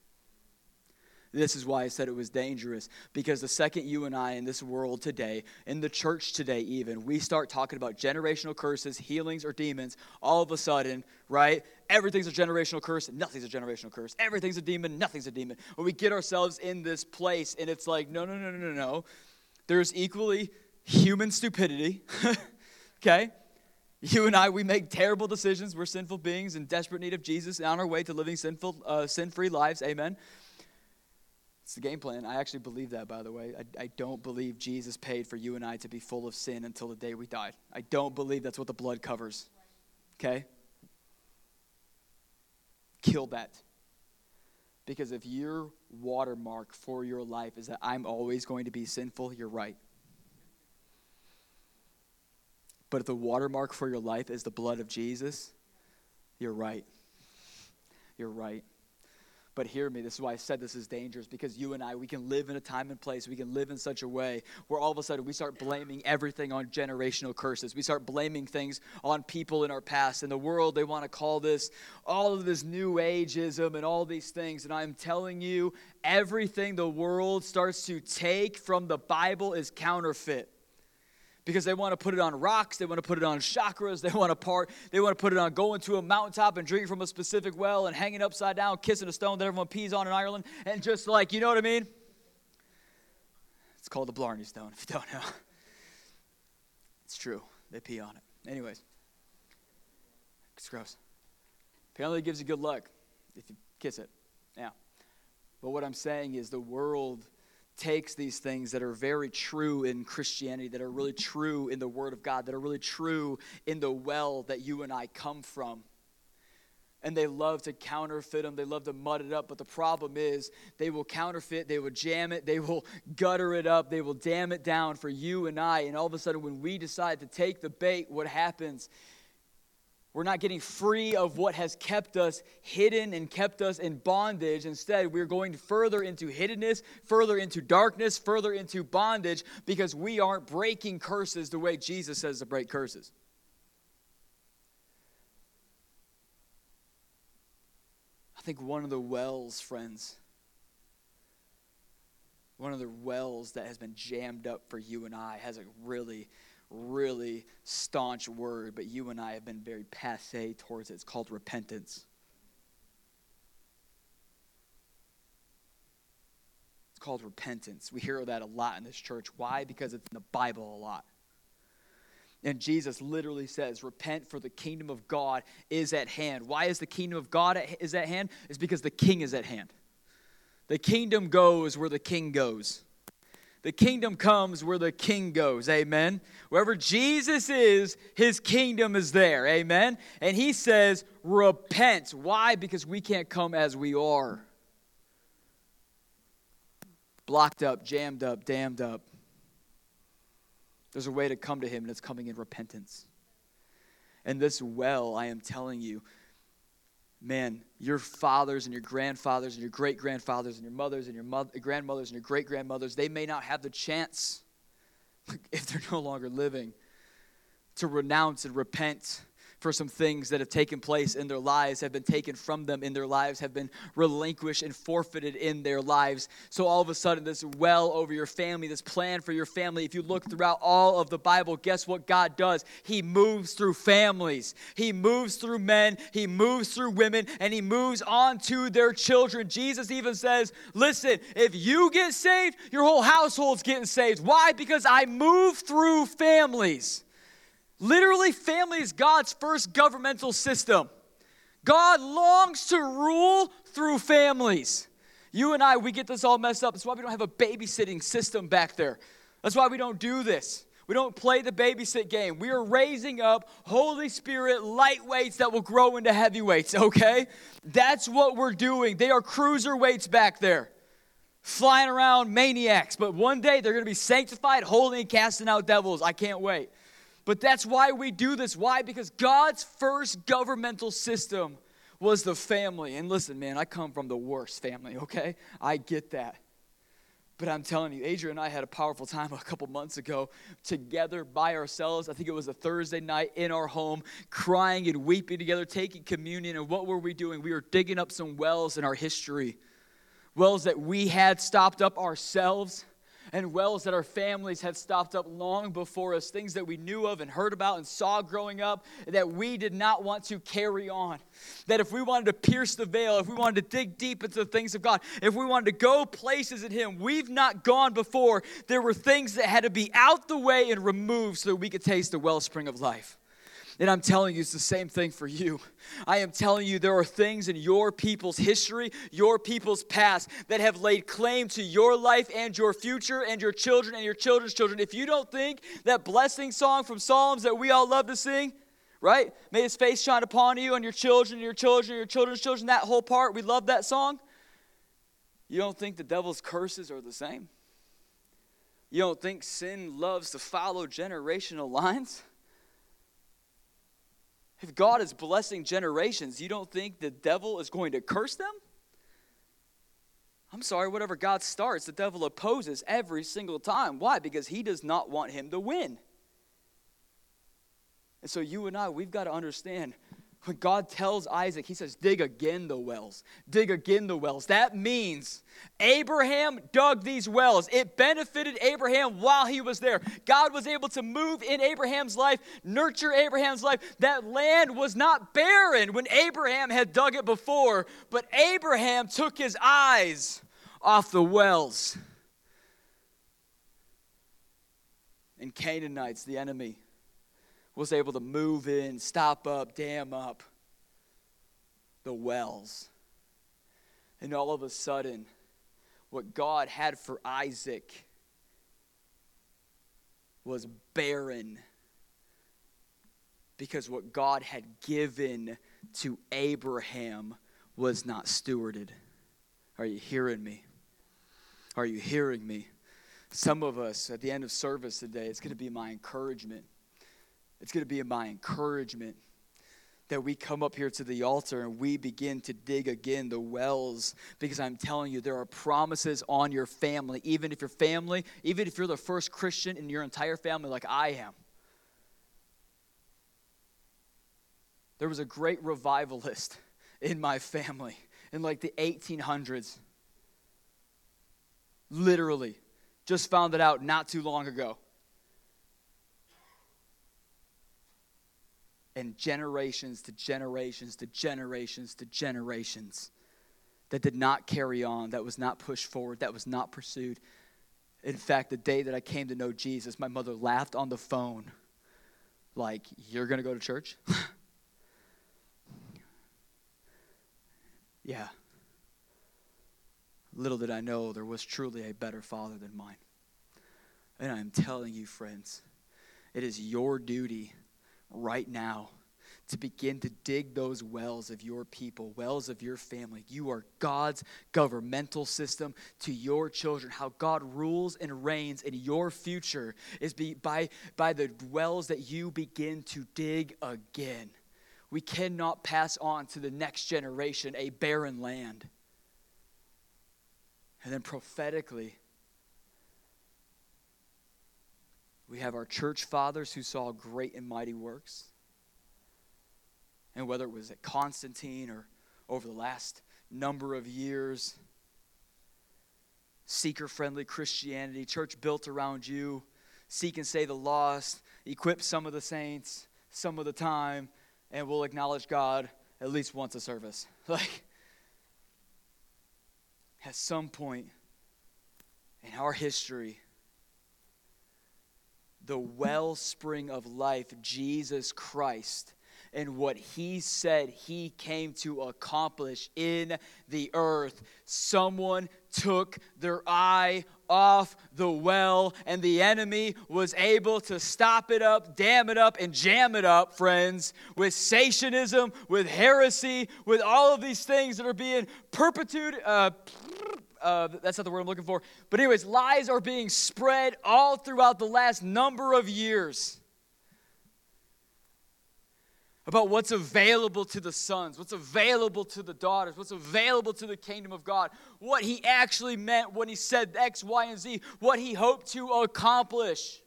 This is why I said it was dangerous. Because the second you and I in this world today, in the church today, even, we start talking about generational curses, healings, or demons, all of a sudden, right? Everything's a generational curse, nothing's a generational curse. Everything's a demon, nothing's a demon. When we get ourselves in this place, and it's like, no, no, no, no, no, no. There's equally human stupidity, okay? You and I, we make terrible decisions. We're sinful beings in desperate need of Jesus and on our way to living sinful, uh, sin-free lives. Amen. It's the game plan. I actually believe that, by the way. I, I don't believe Jesus paid for you and I to be full of sin until the day we died. I don't believe that's what the blood covers. Okay? Kill that. Because if your watermark for your life is that I'm always going to be sinful, you're right. But if the watermark for your life is the blood of Jesus, you're right. You're right. But hear me, this is why I said this is dangerous because you and I, we can live in a time and place, we can live in such a way where all of a sudden we start blaming everything on generational curses. We start blaming things on people in our past. In the world, they want to call this all of this new ageism and all these things. And I'm telling you, everything the world starts to take from the Bible is counterfeit because they want to put it on rocks, they want to put it on chakras, they want to part, they want to put it on going to a mountaintop and drinking from a specific well and hanging upside down, kissing a stone that everyone pees on in Ireland, and just like, you know what I mean? It's called the Blarney Stone, if you don't know. It's true. They pee on it. Anyways, it's gross. Apparently, it gives you good luck if you kiss it. Yeah. But what I'm saying is the world takes these things that are very true in Christianity, that are really true in the Word of God, that are really true in the well that you and I come from. And they love to counterfeit them, they love to mud it up. But the problem is, they will counterfeit, they will jam it, they will gutter it up, they will dam it down for you and I. And all of a sudden, when we decide to take the bait, what happens we're not getting free of what has kept us hidden and kept us in bondage. Instead, we're going further into hiddenness, further into darkness, further into bondage because we aren't breaking curses the way Jesus says to break curses. I think one of the wells, friends, one of the wells that has been jammed up for you and I has a really really staunch word, but you and I have been very passe towards it. It's called repentance. It's called repentance. We hear that a lot in this church. Why? Because it's in the Bible a lot. And Jesus literally says, Repent, for the kingdom of God is at hand. Why is the kingdom of God at, is at hand? Is because the king is at hand. The kingdom goes where the king goes. The kingdom comes where the king goes. Amen. Wherever Jesus is, his kingdom is there. Amen. And he says, repent. Why? Because we can't come as we are. Blocked up, jammed up, dammed up. There's a way to come to him, and it's coming in repentance. And this well, I am telling you, man, your fathers and your grandfathers and your great grandfathers and your mothers and your mother, grandmothers and your great grandmothers, they may not have the chance, if they're no longer living, to renounce and repent for some things that have taken place in their lives, have been taken from them in their lives, have been relinquished and forfeited in their lives. So all of a sudden, this well over your family, this plan for your family, if you look throughout all of the Bible, guess what God does? He moves through families, He moves through men, He moves through women, and He moves on to their children. Jesus even says, Listen, if you get saved, your whole household's getting saved. Why? Because I move through families. Literally, family is God's first governmental system. God longs to rule through families. You and I, we get this all messed up. That's why we don't have a babysitting system back there. That's why we don't do this. We don't play the babysit game. We are raising up Holy Spirit lightweights that will grow into heavyweights, okay? That's what we're doing. They are cruiser weights back there, flying around maniacs. But one day they're going to be sanctified, holy, and casting out devils. I can't wait. But that's why we do this. Why? Because God's first governmental system was the family. And listen, man, I come from the worst family, okay? I get that. But I'm telling you, Adrienne and I had a powerful time a couple months ago together by ourselves. I think it was a Thursday night in our home, crying and weeping together, taking communion. And what were we doing? We were digging up some wells in our history, wells that we had stopped up ourselves and wells that our families had stopped up long before us, things that we knew of and heard about and saw growing up that we did not want to carry on. That if we wanted to pierce the veil, if we wanted to dig deep into the things of God, if we wanted to go places in Him we've not gone before, there were things that had to be out the way and removed so that we could taste the wellspring of life. And I'm telling you, it's the same thing for you. I am telling you, there are things in your people's history, your people's past, that have laid claim to your life and your future and your children and your children's children. If you don't think that blessing song from Psalms that we all love to sing, right? May his face shine upon you and your children and your children and your children's children, that whole part, we love that song. You don't think the devil's curses are the same? You don't think sin loves to follow generational lines? If God is blessing generations, you don't think the devil is going to curse them? I'm sorry, whatever God starts, the devil opposes every single time. Why? Because he does not want him to win. And so, you and I, we've got to understand when God tells Isaac, he says, dig again the wells. Dig again the wells. That means Abraham dug these wells. It benefited Abraham while he was there. God was able to move in Abraham's life, nurture Abraham's life. That land was not barren when Abraham had dug it before, but Abraham took his eyes off the wells. And Canaanites, the enemy, was able to move in, stop up, dam up the wells. And all of a sudden, what God had for Isaac was barren because what God had given to Abraham was not stewarded. Are you hearing me? Are you hearing me? Some of us at the end of service today, it's going to be my encouragement it's going to be my encouragement that we come up here to the altar and we begin to dig again the wells because I'm telling you, there are promises on your family, even if your family, even if you're the first Christian in your entire family, like I am. There was a great revivalist in my family in like the 1800s. Literally, just found it out not too long ago. And generations to generations to generations to generations that did not carry on, that was not pushed forward, that was not pursued. In fact, the day that I came to know Jesus, my mother laughed on the phone, like, You're going to go to church? yeah. Little did I know there was truly a better father than mine. And I'm telling you, friends, it is your duty right now to begin to dig those wells of your people, wells of your family. You are God's governmental system to your children. How God rules and reigns in your future is be, by, by the wells that you begin to dig again. We cannot pass on to the next generation a barren land. And then prophetically, We have our church fathers who saw great and mighty works. And whether it was at Constantine or over the last number of years, seeker friendly Christianity, church built around you, seek and save the lost, equip some of the saints some of the time, and we'll acknowledge God at least once a service. Like, at some point in our history, the wellspring of life, Jesus Christ, and what he said he came to accomplish in the earth. Someone took their eye off the well, and the enemy was able to stop it up, dam it up, and jam it up, friends, with Satanism, with heresy, with all of these things that are being perpetuated. Uh, uh, that's not the word I'm looking for. But, anyways, lies are being spread all throughout the last number of years about what's available to the sons, what's available to the daughters, what's available to the kingdom of God, what he actually meant when he said X, Y, and Z, what he hoped to accomplish.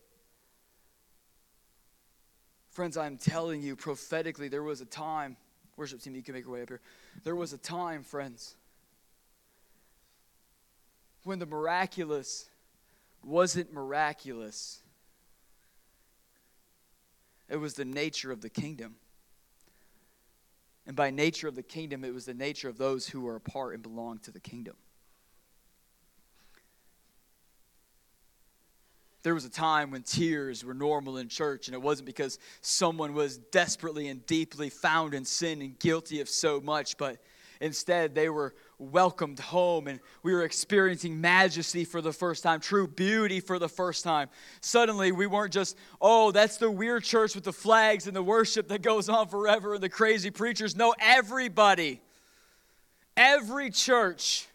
Friends, I'm telling you prophetically, there was a time, worship team, you can make your way up here. There was a time, friends, when the miraculous wasn't miraculous, it was the nature of the kingdom. And by nature of the kingdom, it was the nature of those who were a part and belonged to the kingdom. There was a time when tears were normal in church, and it wasn't because someone was desperately and deeply found in sin and guilty of so much, but instead they were welcomed home and we were experiencing majesty for the first time, true beauty for the first time. Suddenly, we weren't just, oh, that's the weird church with the flags and the worship that goes on forever and the crazy preachers. No, everybody, every church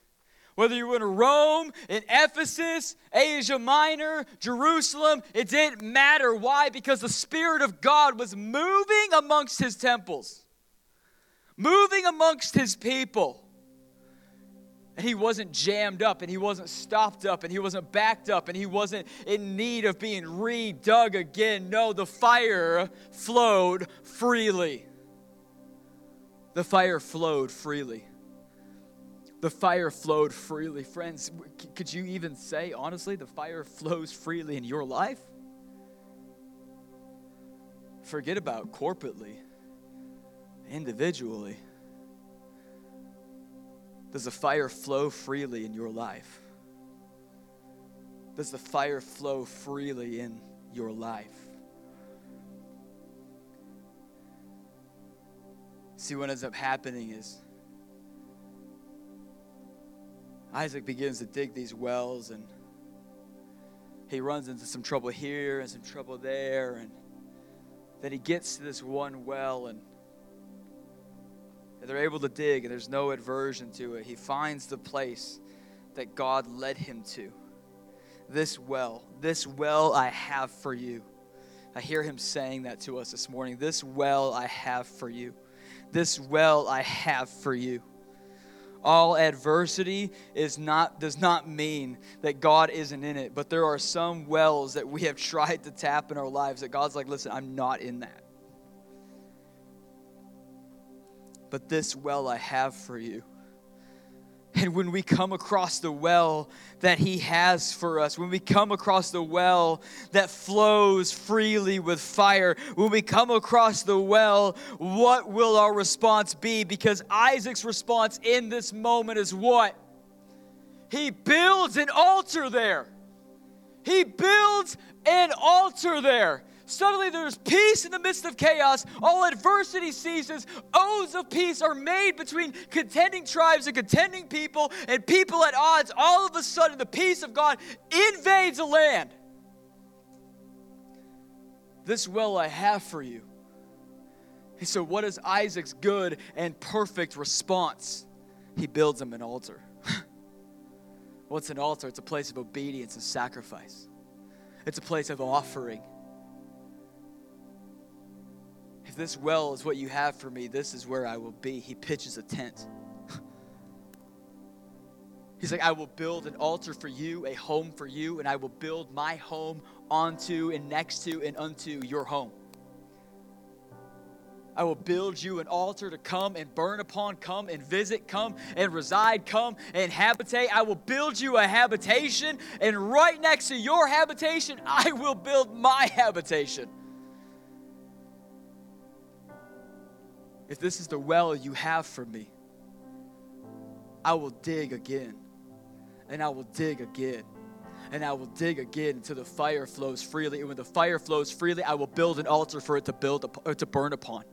whether you were in Rome, in Ephesus, Asia Minor, Jerusalem, it didn't matter. Why? Because the Spirit of God was moving amongst his temples, moving amongst his people. And he wasn't jammed up and he wasn't stopped up and he wasn't backed up and he wasn't in need of being redug again. No, the fire flowed freely. The fire flowed freely the fire flowed freely. Friends, could you even say, honestly, the fire flows freely in your life? Forget about corporately, individually. Does the fire flow freely in your life? Does the fire flow freely in your life? See, what ends up happening is Isaac begins to dig these wells and he runs into some trouble here and some trouble there. And then he gets to this one well and they're able to dig and there's no aversion to it. He finds the place that God led him to. This well, this well I have for you. I hear him saying that to us this morning. This well I have for you. This well I have for you all adversity is not does not mean that God isn't in it, but there are some wells that we have tried to tap in our lives that God's like, "Listen, I'm not in that." But this well I have for you. And when we come across the well that He has for us, when we come across the well that flows freely with fire, when we come across the well, what will our response be? Because Isaac's response in this moment is what? He builds an altar there. He builds an altar there. Suddenly there's peace in the midst of chaos. All adversity ceases. Oaths of peace are made between contending tribes and contending people and people at odds. All of a sudden, the peace of God invades a land. This well I have for you. And so, what is Isaac's good and perfect response? He builds him an altar. What's an altar? It's a place of obedience and sacrifice, it's a place of offering if this well is what you have for me, this is where I will be. He pitches a tent. He's like, I will build an altar for you, a home for you, and I will build my home onto and next to and unto your home. I will build you an altar to come and burn upon, come and visit, come and reside, come and habitate. I will build you a habitation, and right next to your habitation, I will build my habitation. If this is the well you have for me, I will dig again, and I will dig again, and I will dig again until the fire flows freely. And when the fire flows freely, I will build an altar for it to build or uh, to burn upon.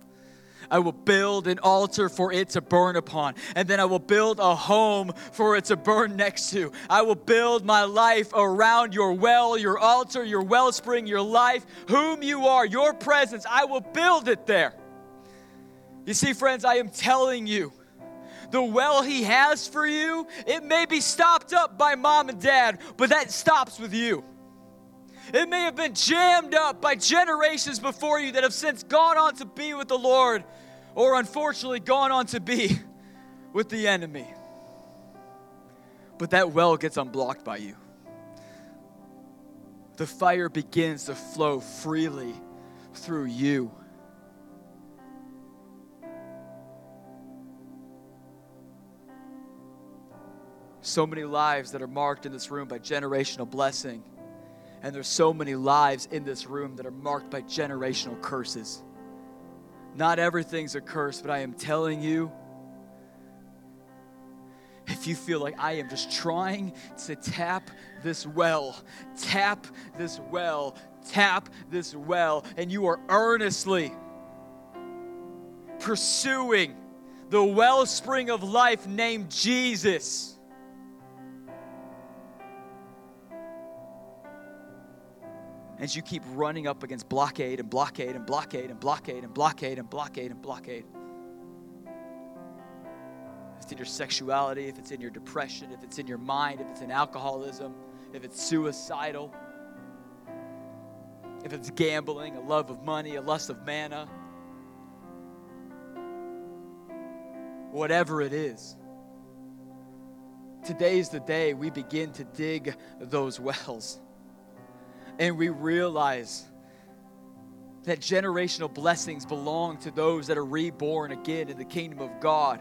I will build an altar for it to burn upon. And then I will build a home for it to burn next to. I will build my life around your well, your altar, your wellspring, your life, whom you are, your presence. I will build it there. You see, friends, I am telling you, the well He has for you, it may be stopped up by mom and dad, but that stops with you. It may have been jammed up by generations before you that have since gone on to be with the Lord, or unfortunately gone on to be with the enemy. But that well gets unblocked by you. The fire begins to flow freely through you. So many lives that are marked in this room by generational blessing. And there's so many lives in this room that are marked by generational curses. Not everything's a curse, but I am telling you, if you feel like I am just trying to tap this well, tap this well, tap this well, and you are earnestly pursuing the wellspring of life named Jesus. As you keep running up against blockade and blockade and blockade and blockade and blockade and blockade and blockade. If it's in your sexuality, if it's in your depression, if it's in your mind, if it's in alcoholism, if it's suicidal, if it's gambling, a love of money, a lust of manna, whatever it is. Today's the day we begin to dig those wells. And we realize that generational blessings belong to those that are reborn again in the kingdom of God.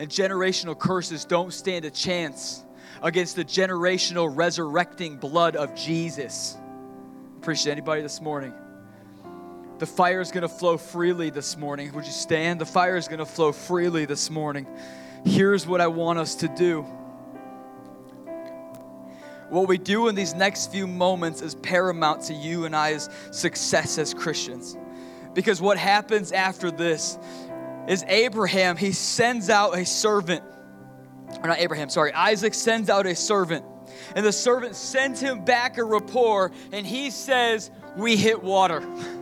And generational curses don't stand a chance against the generational resurrecting blood of Jesus. Appreciate anybody this morning. The fire is going to flow freely this morning. Would you stand? The fire is going to flow freely this morning. Here's what I want us to do. What we do in these next few moments is paramount to you and I's success as Christians. Because what happens after this is Abraham, he sends out a servant. Or not Abraham, sorry. Isaac sends out a servant. And the servant sends him back a report, and he says, We hit water.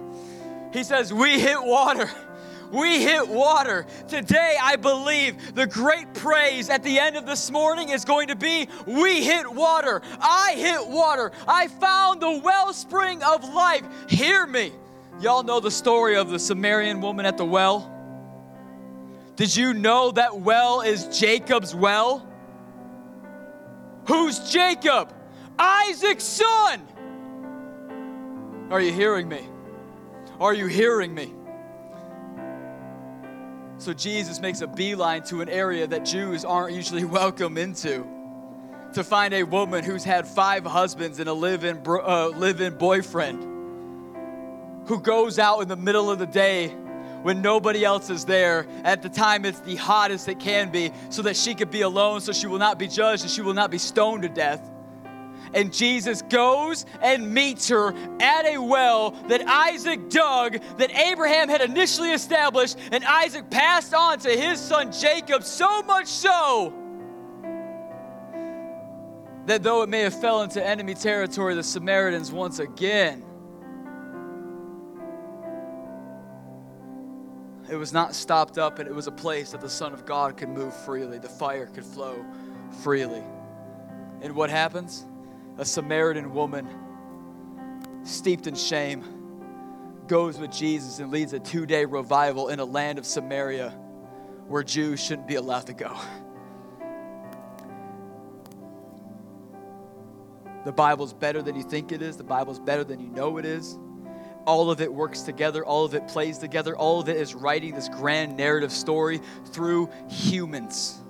He says, We hit water. We hit water. Today, I believe the great praise at the end of this morning is going to be We hit water. I hit water. I found the wellspring of life. Hear me. Y'all know the story of the Samaritan woman at the well? Did you know that well is Jacob's well? Who's Jacob? Isaac's son. Are you hearing me? Are you hearing me? So Jesus makes a beeline to an area that Jews aren't usually welcome into. To find a woman who's had five husbands and a live in, uh, live in boyfriend. Who goes out in the middle of the day when nobody else is there. At the time, it's the hottest it can be, so that she could be alone, so she will not be judged and she will not be stoned to death and Jesus goes and meets her at a well that Isaac dug, that Abraham had initially established, and Isaac passed on to his son Jacob, so much so that though it may have fell into enemy territory, the Samaritans once again. It was not stopped up, and it was a place that the Son of God could move freely, the fire could flow freely. And what happens? A Samaritan woman steeped in shame goes with Jesus and leads a two day revival in a land of Samaria where Jews shouldn't be allowed to go. The Bible's better than you think it is, the Bible's better than you know it is. All of it works together, all of it plays together, all of it is writing this grand narrative story through humans.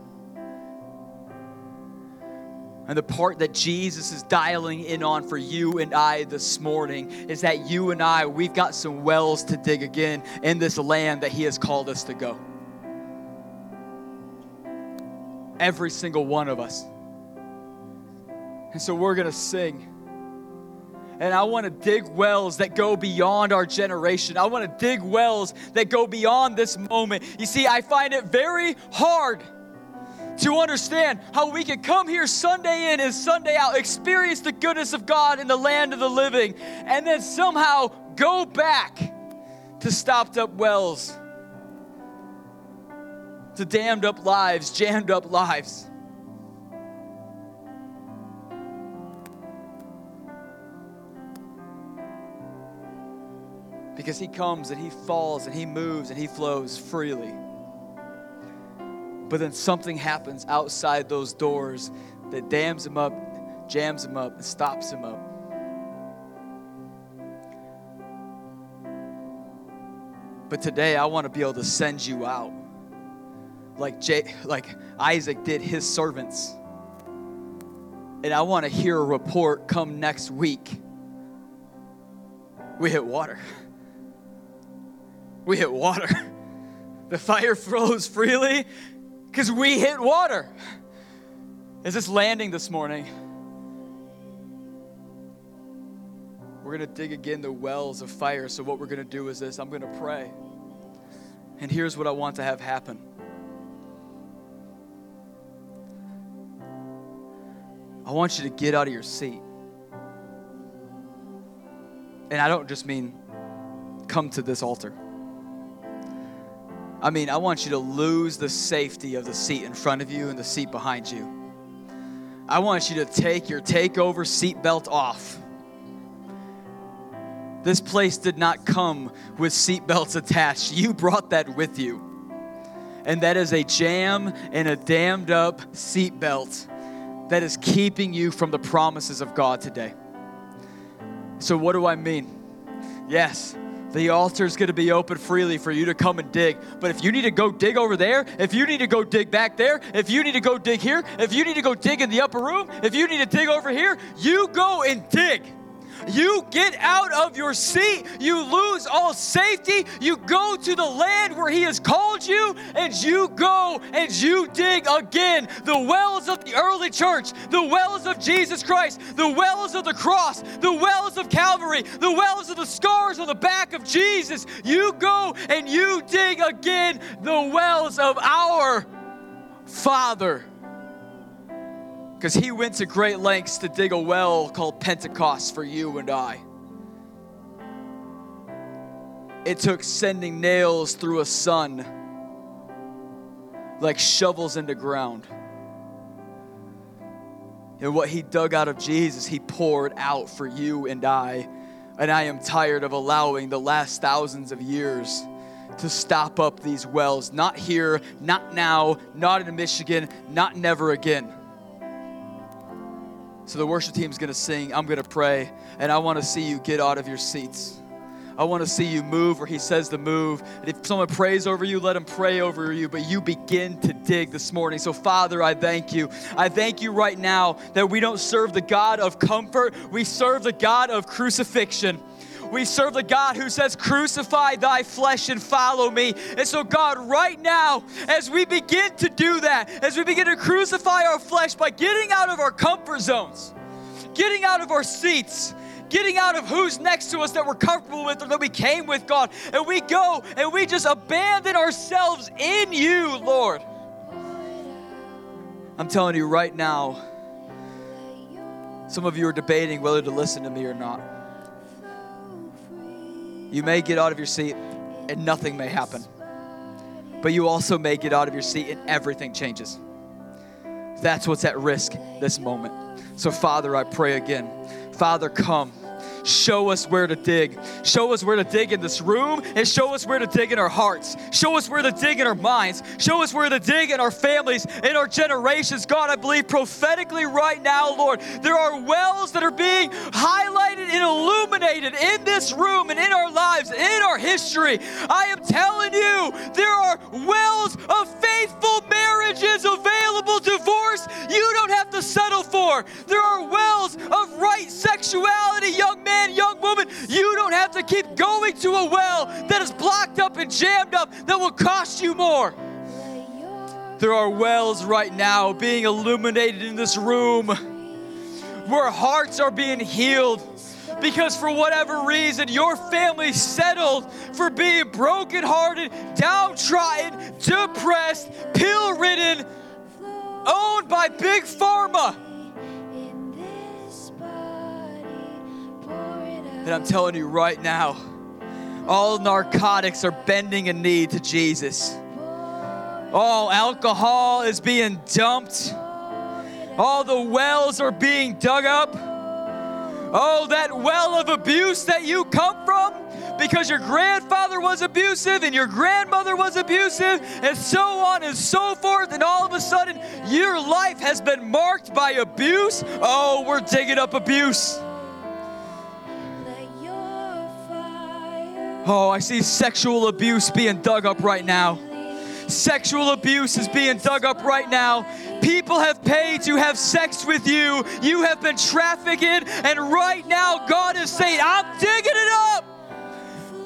And the part that Jesus is dialing in on for you and I this morning is that you and I, we've got some wells to dig again in this land that He has called us to go. Every single one of us. And so we're going to sing. And I want to dig wells that go beyond our generation. I want to dig wells that go beyond this moment. You see, I find it very hard to understand how we can come here Sunday in and Sunday out, experience the goodness of God in the land of the living, and then somehow go back to stopped up wells, to dammed up lives, jammed up lives. Because he comes and he falls and he moves and he flows freely. But then something happens outside those doors that dams him up, jams him up, and stops him up. But today I want to be able to send you out like, J- like Isaac did his servants. And I want to hear a report come next week. We hit water. We hit water. The fire flows freely Because we hit water. Is this landing this morning? We're going to dig again the wells of fire. So, what we're going to do is this I'm going to pray. And here's what I want to have happen. I want you to get out of your seat. And I don't just mean come to this altar. I mean, I want you to lose the safety of the seat in front of you and the seat behind you. I want you to take your takeover seatbelt off. This place did not come with seatbelts attached. You brought that with you. And that is a jam and a dammed up seatbelt that is keeping you from the promises of God today. So, what do I mean? Yes, the altar is going to be open freely for you to come and dig. But if you need to go dig over there, if you need to go dig back there, if you need to go dig here, if you need to go dig in the upper room, if you need to dig over here, you go and dig. You get out of your seat. You lose all safety. You go to the land where He has called you, and you go and you dig again. The wells of the early church, the wells of Jesus Christ, the wells of the cross, the wells of Calvary, the wells of the scars on the back of Jesus. You go and you dig again the wells of our Father because he went to great lengths to dig a well called Pentecost for you and I. It took sending nails through a Son like shovels into ground. And what he dug out of Jesus, he poured out for you and I. And I am tired of allowing the last thousands of years to stop up these wells. Not here, not now, not in Michigan, not never again. So the worship team is going to sing, I'm going to pray, and I want to see you get out of your seats. I want to see you move where he says to move. And if someone prays over you, let him pray over you, but you begin to dig this morning. So, Father, I thank you. I thank you right now that we don't serve the God of comfort, we serve the God of crucifixion. We serve the God who says, Crucify thy flesh and follow me. And so, God, right now, as we begin to do that, as we begin to crucify our flesh by getting out of our comfort zones, getting out of our seats, getting out of who's next to us that we're comfortable with or that we came with, God, and we go and we just abandon ourselves in you, Lord. I'm telling you right now, some of you are debating whether to listen to me or not. You may get out of your seat and nothing may happen. But you also may get out of your seat and everything changes. That's what's at risk this moment. So, Father, I pray again. Father, come. Show us where to dig. Show us where to dig in this room and show us where to dig in our hearts. Show us where to dig in our minds. Show us where to dig in our families, in our generations. God, I believe prophetically right now, Lord, there are wells that are being highlighted and illuminated in this room and in our lives, in our history. I am telling you, there are wells of faithful marriages available, divorce you don't have to settle for. There are wells of right sexuality, young men man, young woman, you don't have to keep going to a well that is blocked up and jammed up that will cost you more. There are wells right now being illuminated in this room where hearts are being healed because for whatever reason your family settled for being brokenhearted, downtrodden, depressed, pill ridden, owned by big pharma. And I'm telling you right now, all narcotics are bending a knee to Jesus. All alcohol is being dumped. All the wells are being dug up. Oh, that well of abuse that you come from because your grandfather was abusive and your grandmother was abusive and so on and so forth. And all of a sudden, your life has been marked by abuse. Oh, we're digging up abuse. Oh, I see sexual abuse being dug up right now. Sexual abuse is being dug up right now. People have paid to have sex with you. You have been trafficked, and right now God is saying, I'm digging it up.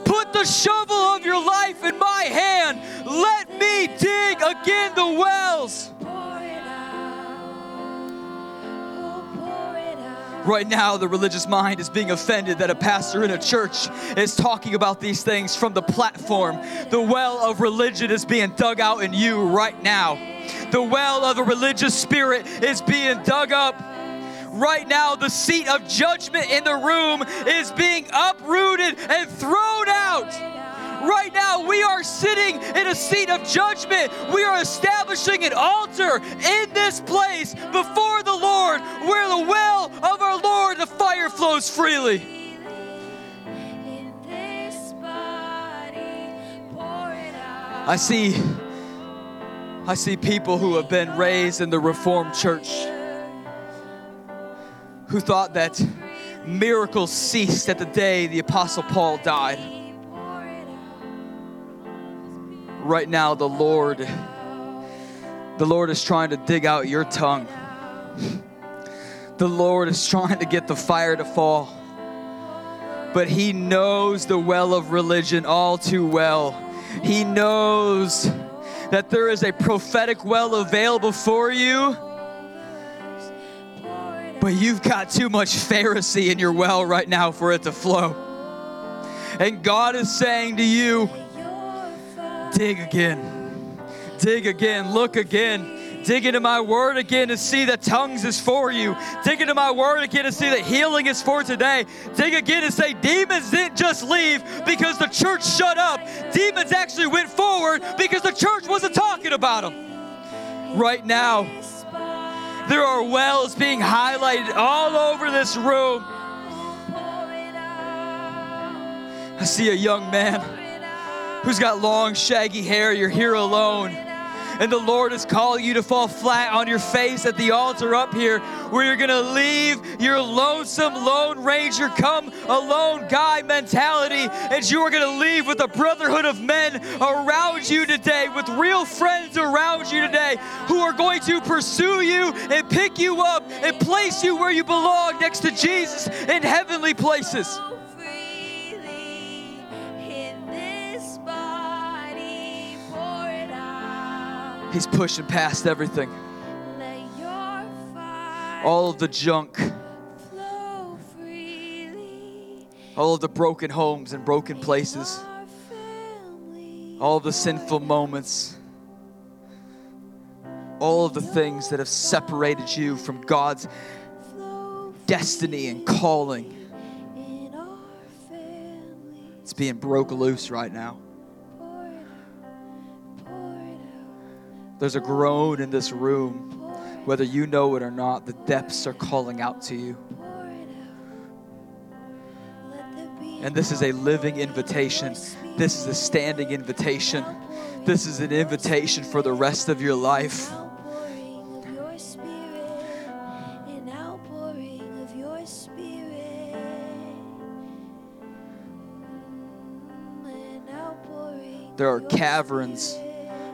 Put the shovel of your life in my hand. Let me dig again the wells. Right now, the religious mind is being offended that a pastor in a church is talking about these things from the platform. The well of religion is being dug out in you right now. The well of the religious spirit is being dug up. Right now, the seat of judgment in the room is being uprooted and thrown out. Right now, we are sitting in a seat of judgment. We are establishing an altar in this place before the Lord where the well of our Lord, the fire flows freely. I see I see people who have been raised in the Reformed church who thought that miracles ceased at the day the apostle Paul died. Right now the Lord the Lord is trying to dig out your tongue. The Lord is trying to get the fire to fall. But he knows the well of religion all too well. He knows that there is a prophetic well available for you. But you've got too much Pharisee in your well right now for it to flow. And God is saying to you, dig again. Dig again. Look again. Dig into my word again to see that tongues is for you. Dig into my word again to see that healing is for today. Dig again and say demons didn't just leave because the church shut up. Demons actually went forward because the church wasn't talking about them. Right now, there are wells being highlighted all over this room. I see a young man who's got long, shaggy hair. You're here alone. And the Lord is calling you to fall flat on your face at the altar up here, where you're gonna leave your lonesome Lone Ranger, come alone guy mentality, and you are gonna leave with a brotherhood of men around you today, with real friends around you today, who are going to pursue you and pick you up and place you where you belong next to Jesus in heavenly places. He's pushing past everything. All of the junk. All of the broken homes and broken places. All of the sinful moments. All of the things that have separated you from God's destiny and calling. It's being broke loose right now. There's a groan in this room. Whether you know it or not, the depths are calling out to you. And this is a living invitation. This is a standing invitation. This is an invitation for the rest of your life. There are caverns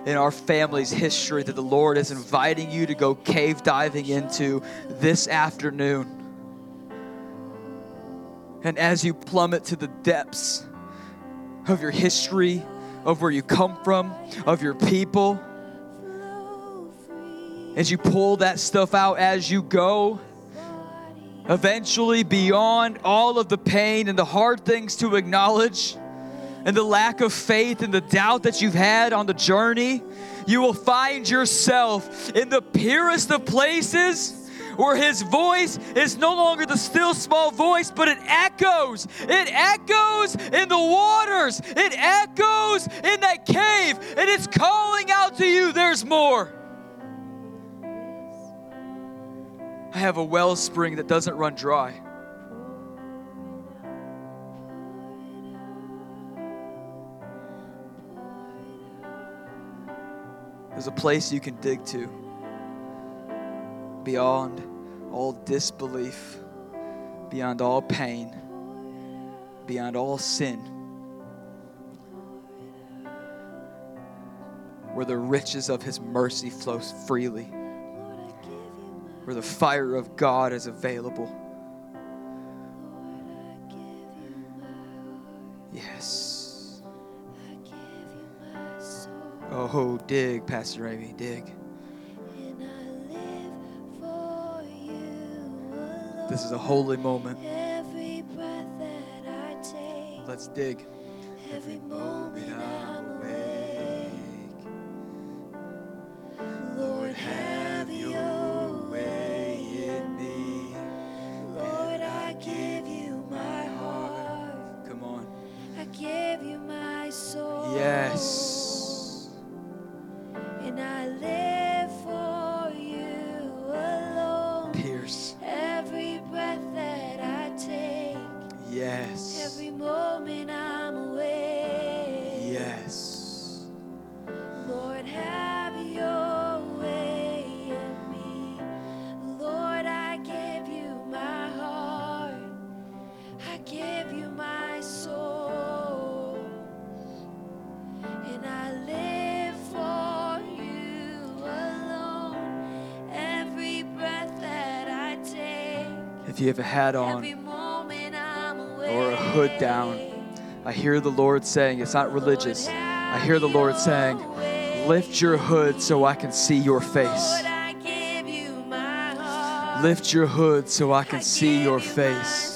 in our family's history that the Lord is inviting you to go cave diving into this afternoon. And as you plummet to the depths of your history, of where you come from, of your people, as you pull that stuff out as you go, eventually beyond all of the pain and the hard things to acknowledge, and the lack of faith and the doubt that you've had on the journey, you will find yourself in the purest of places where his voice is no longer the still small voice, but it echoes. It echoes in the waters, it echoes in that cave, and it's calling out to you there's more. I have a wellspring that doesn't run dry. There's a place you can dig to beyond all disbelief, beyond all pain, beyond all sin, where the riches of His mercy flows freely, where the fire of God is available. Oh, dig, Pastor Amy, dig. And I live for you. This is a holy moment. Every breath that I take, Let's dig. every moment have a hat on moment I'm awake. or a hood down, I hear the Lord saying, it's not religious. I hear the Lord saying, lift your hood so I can see your face. Lord, I give you my heart. Lift your hood so I can see your face.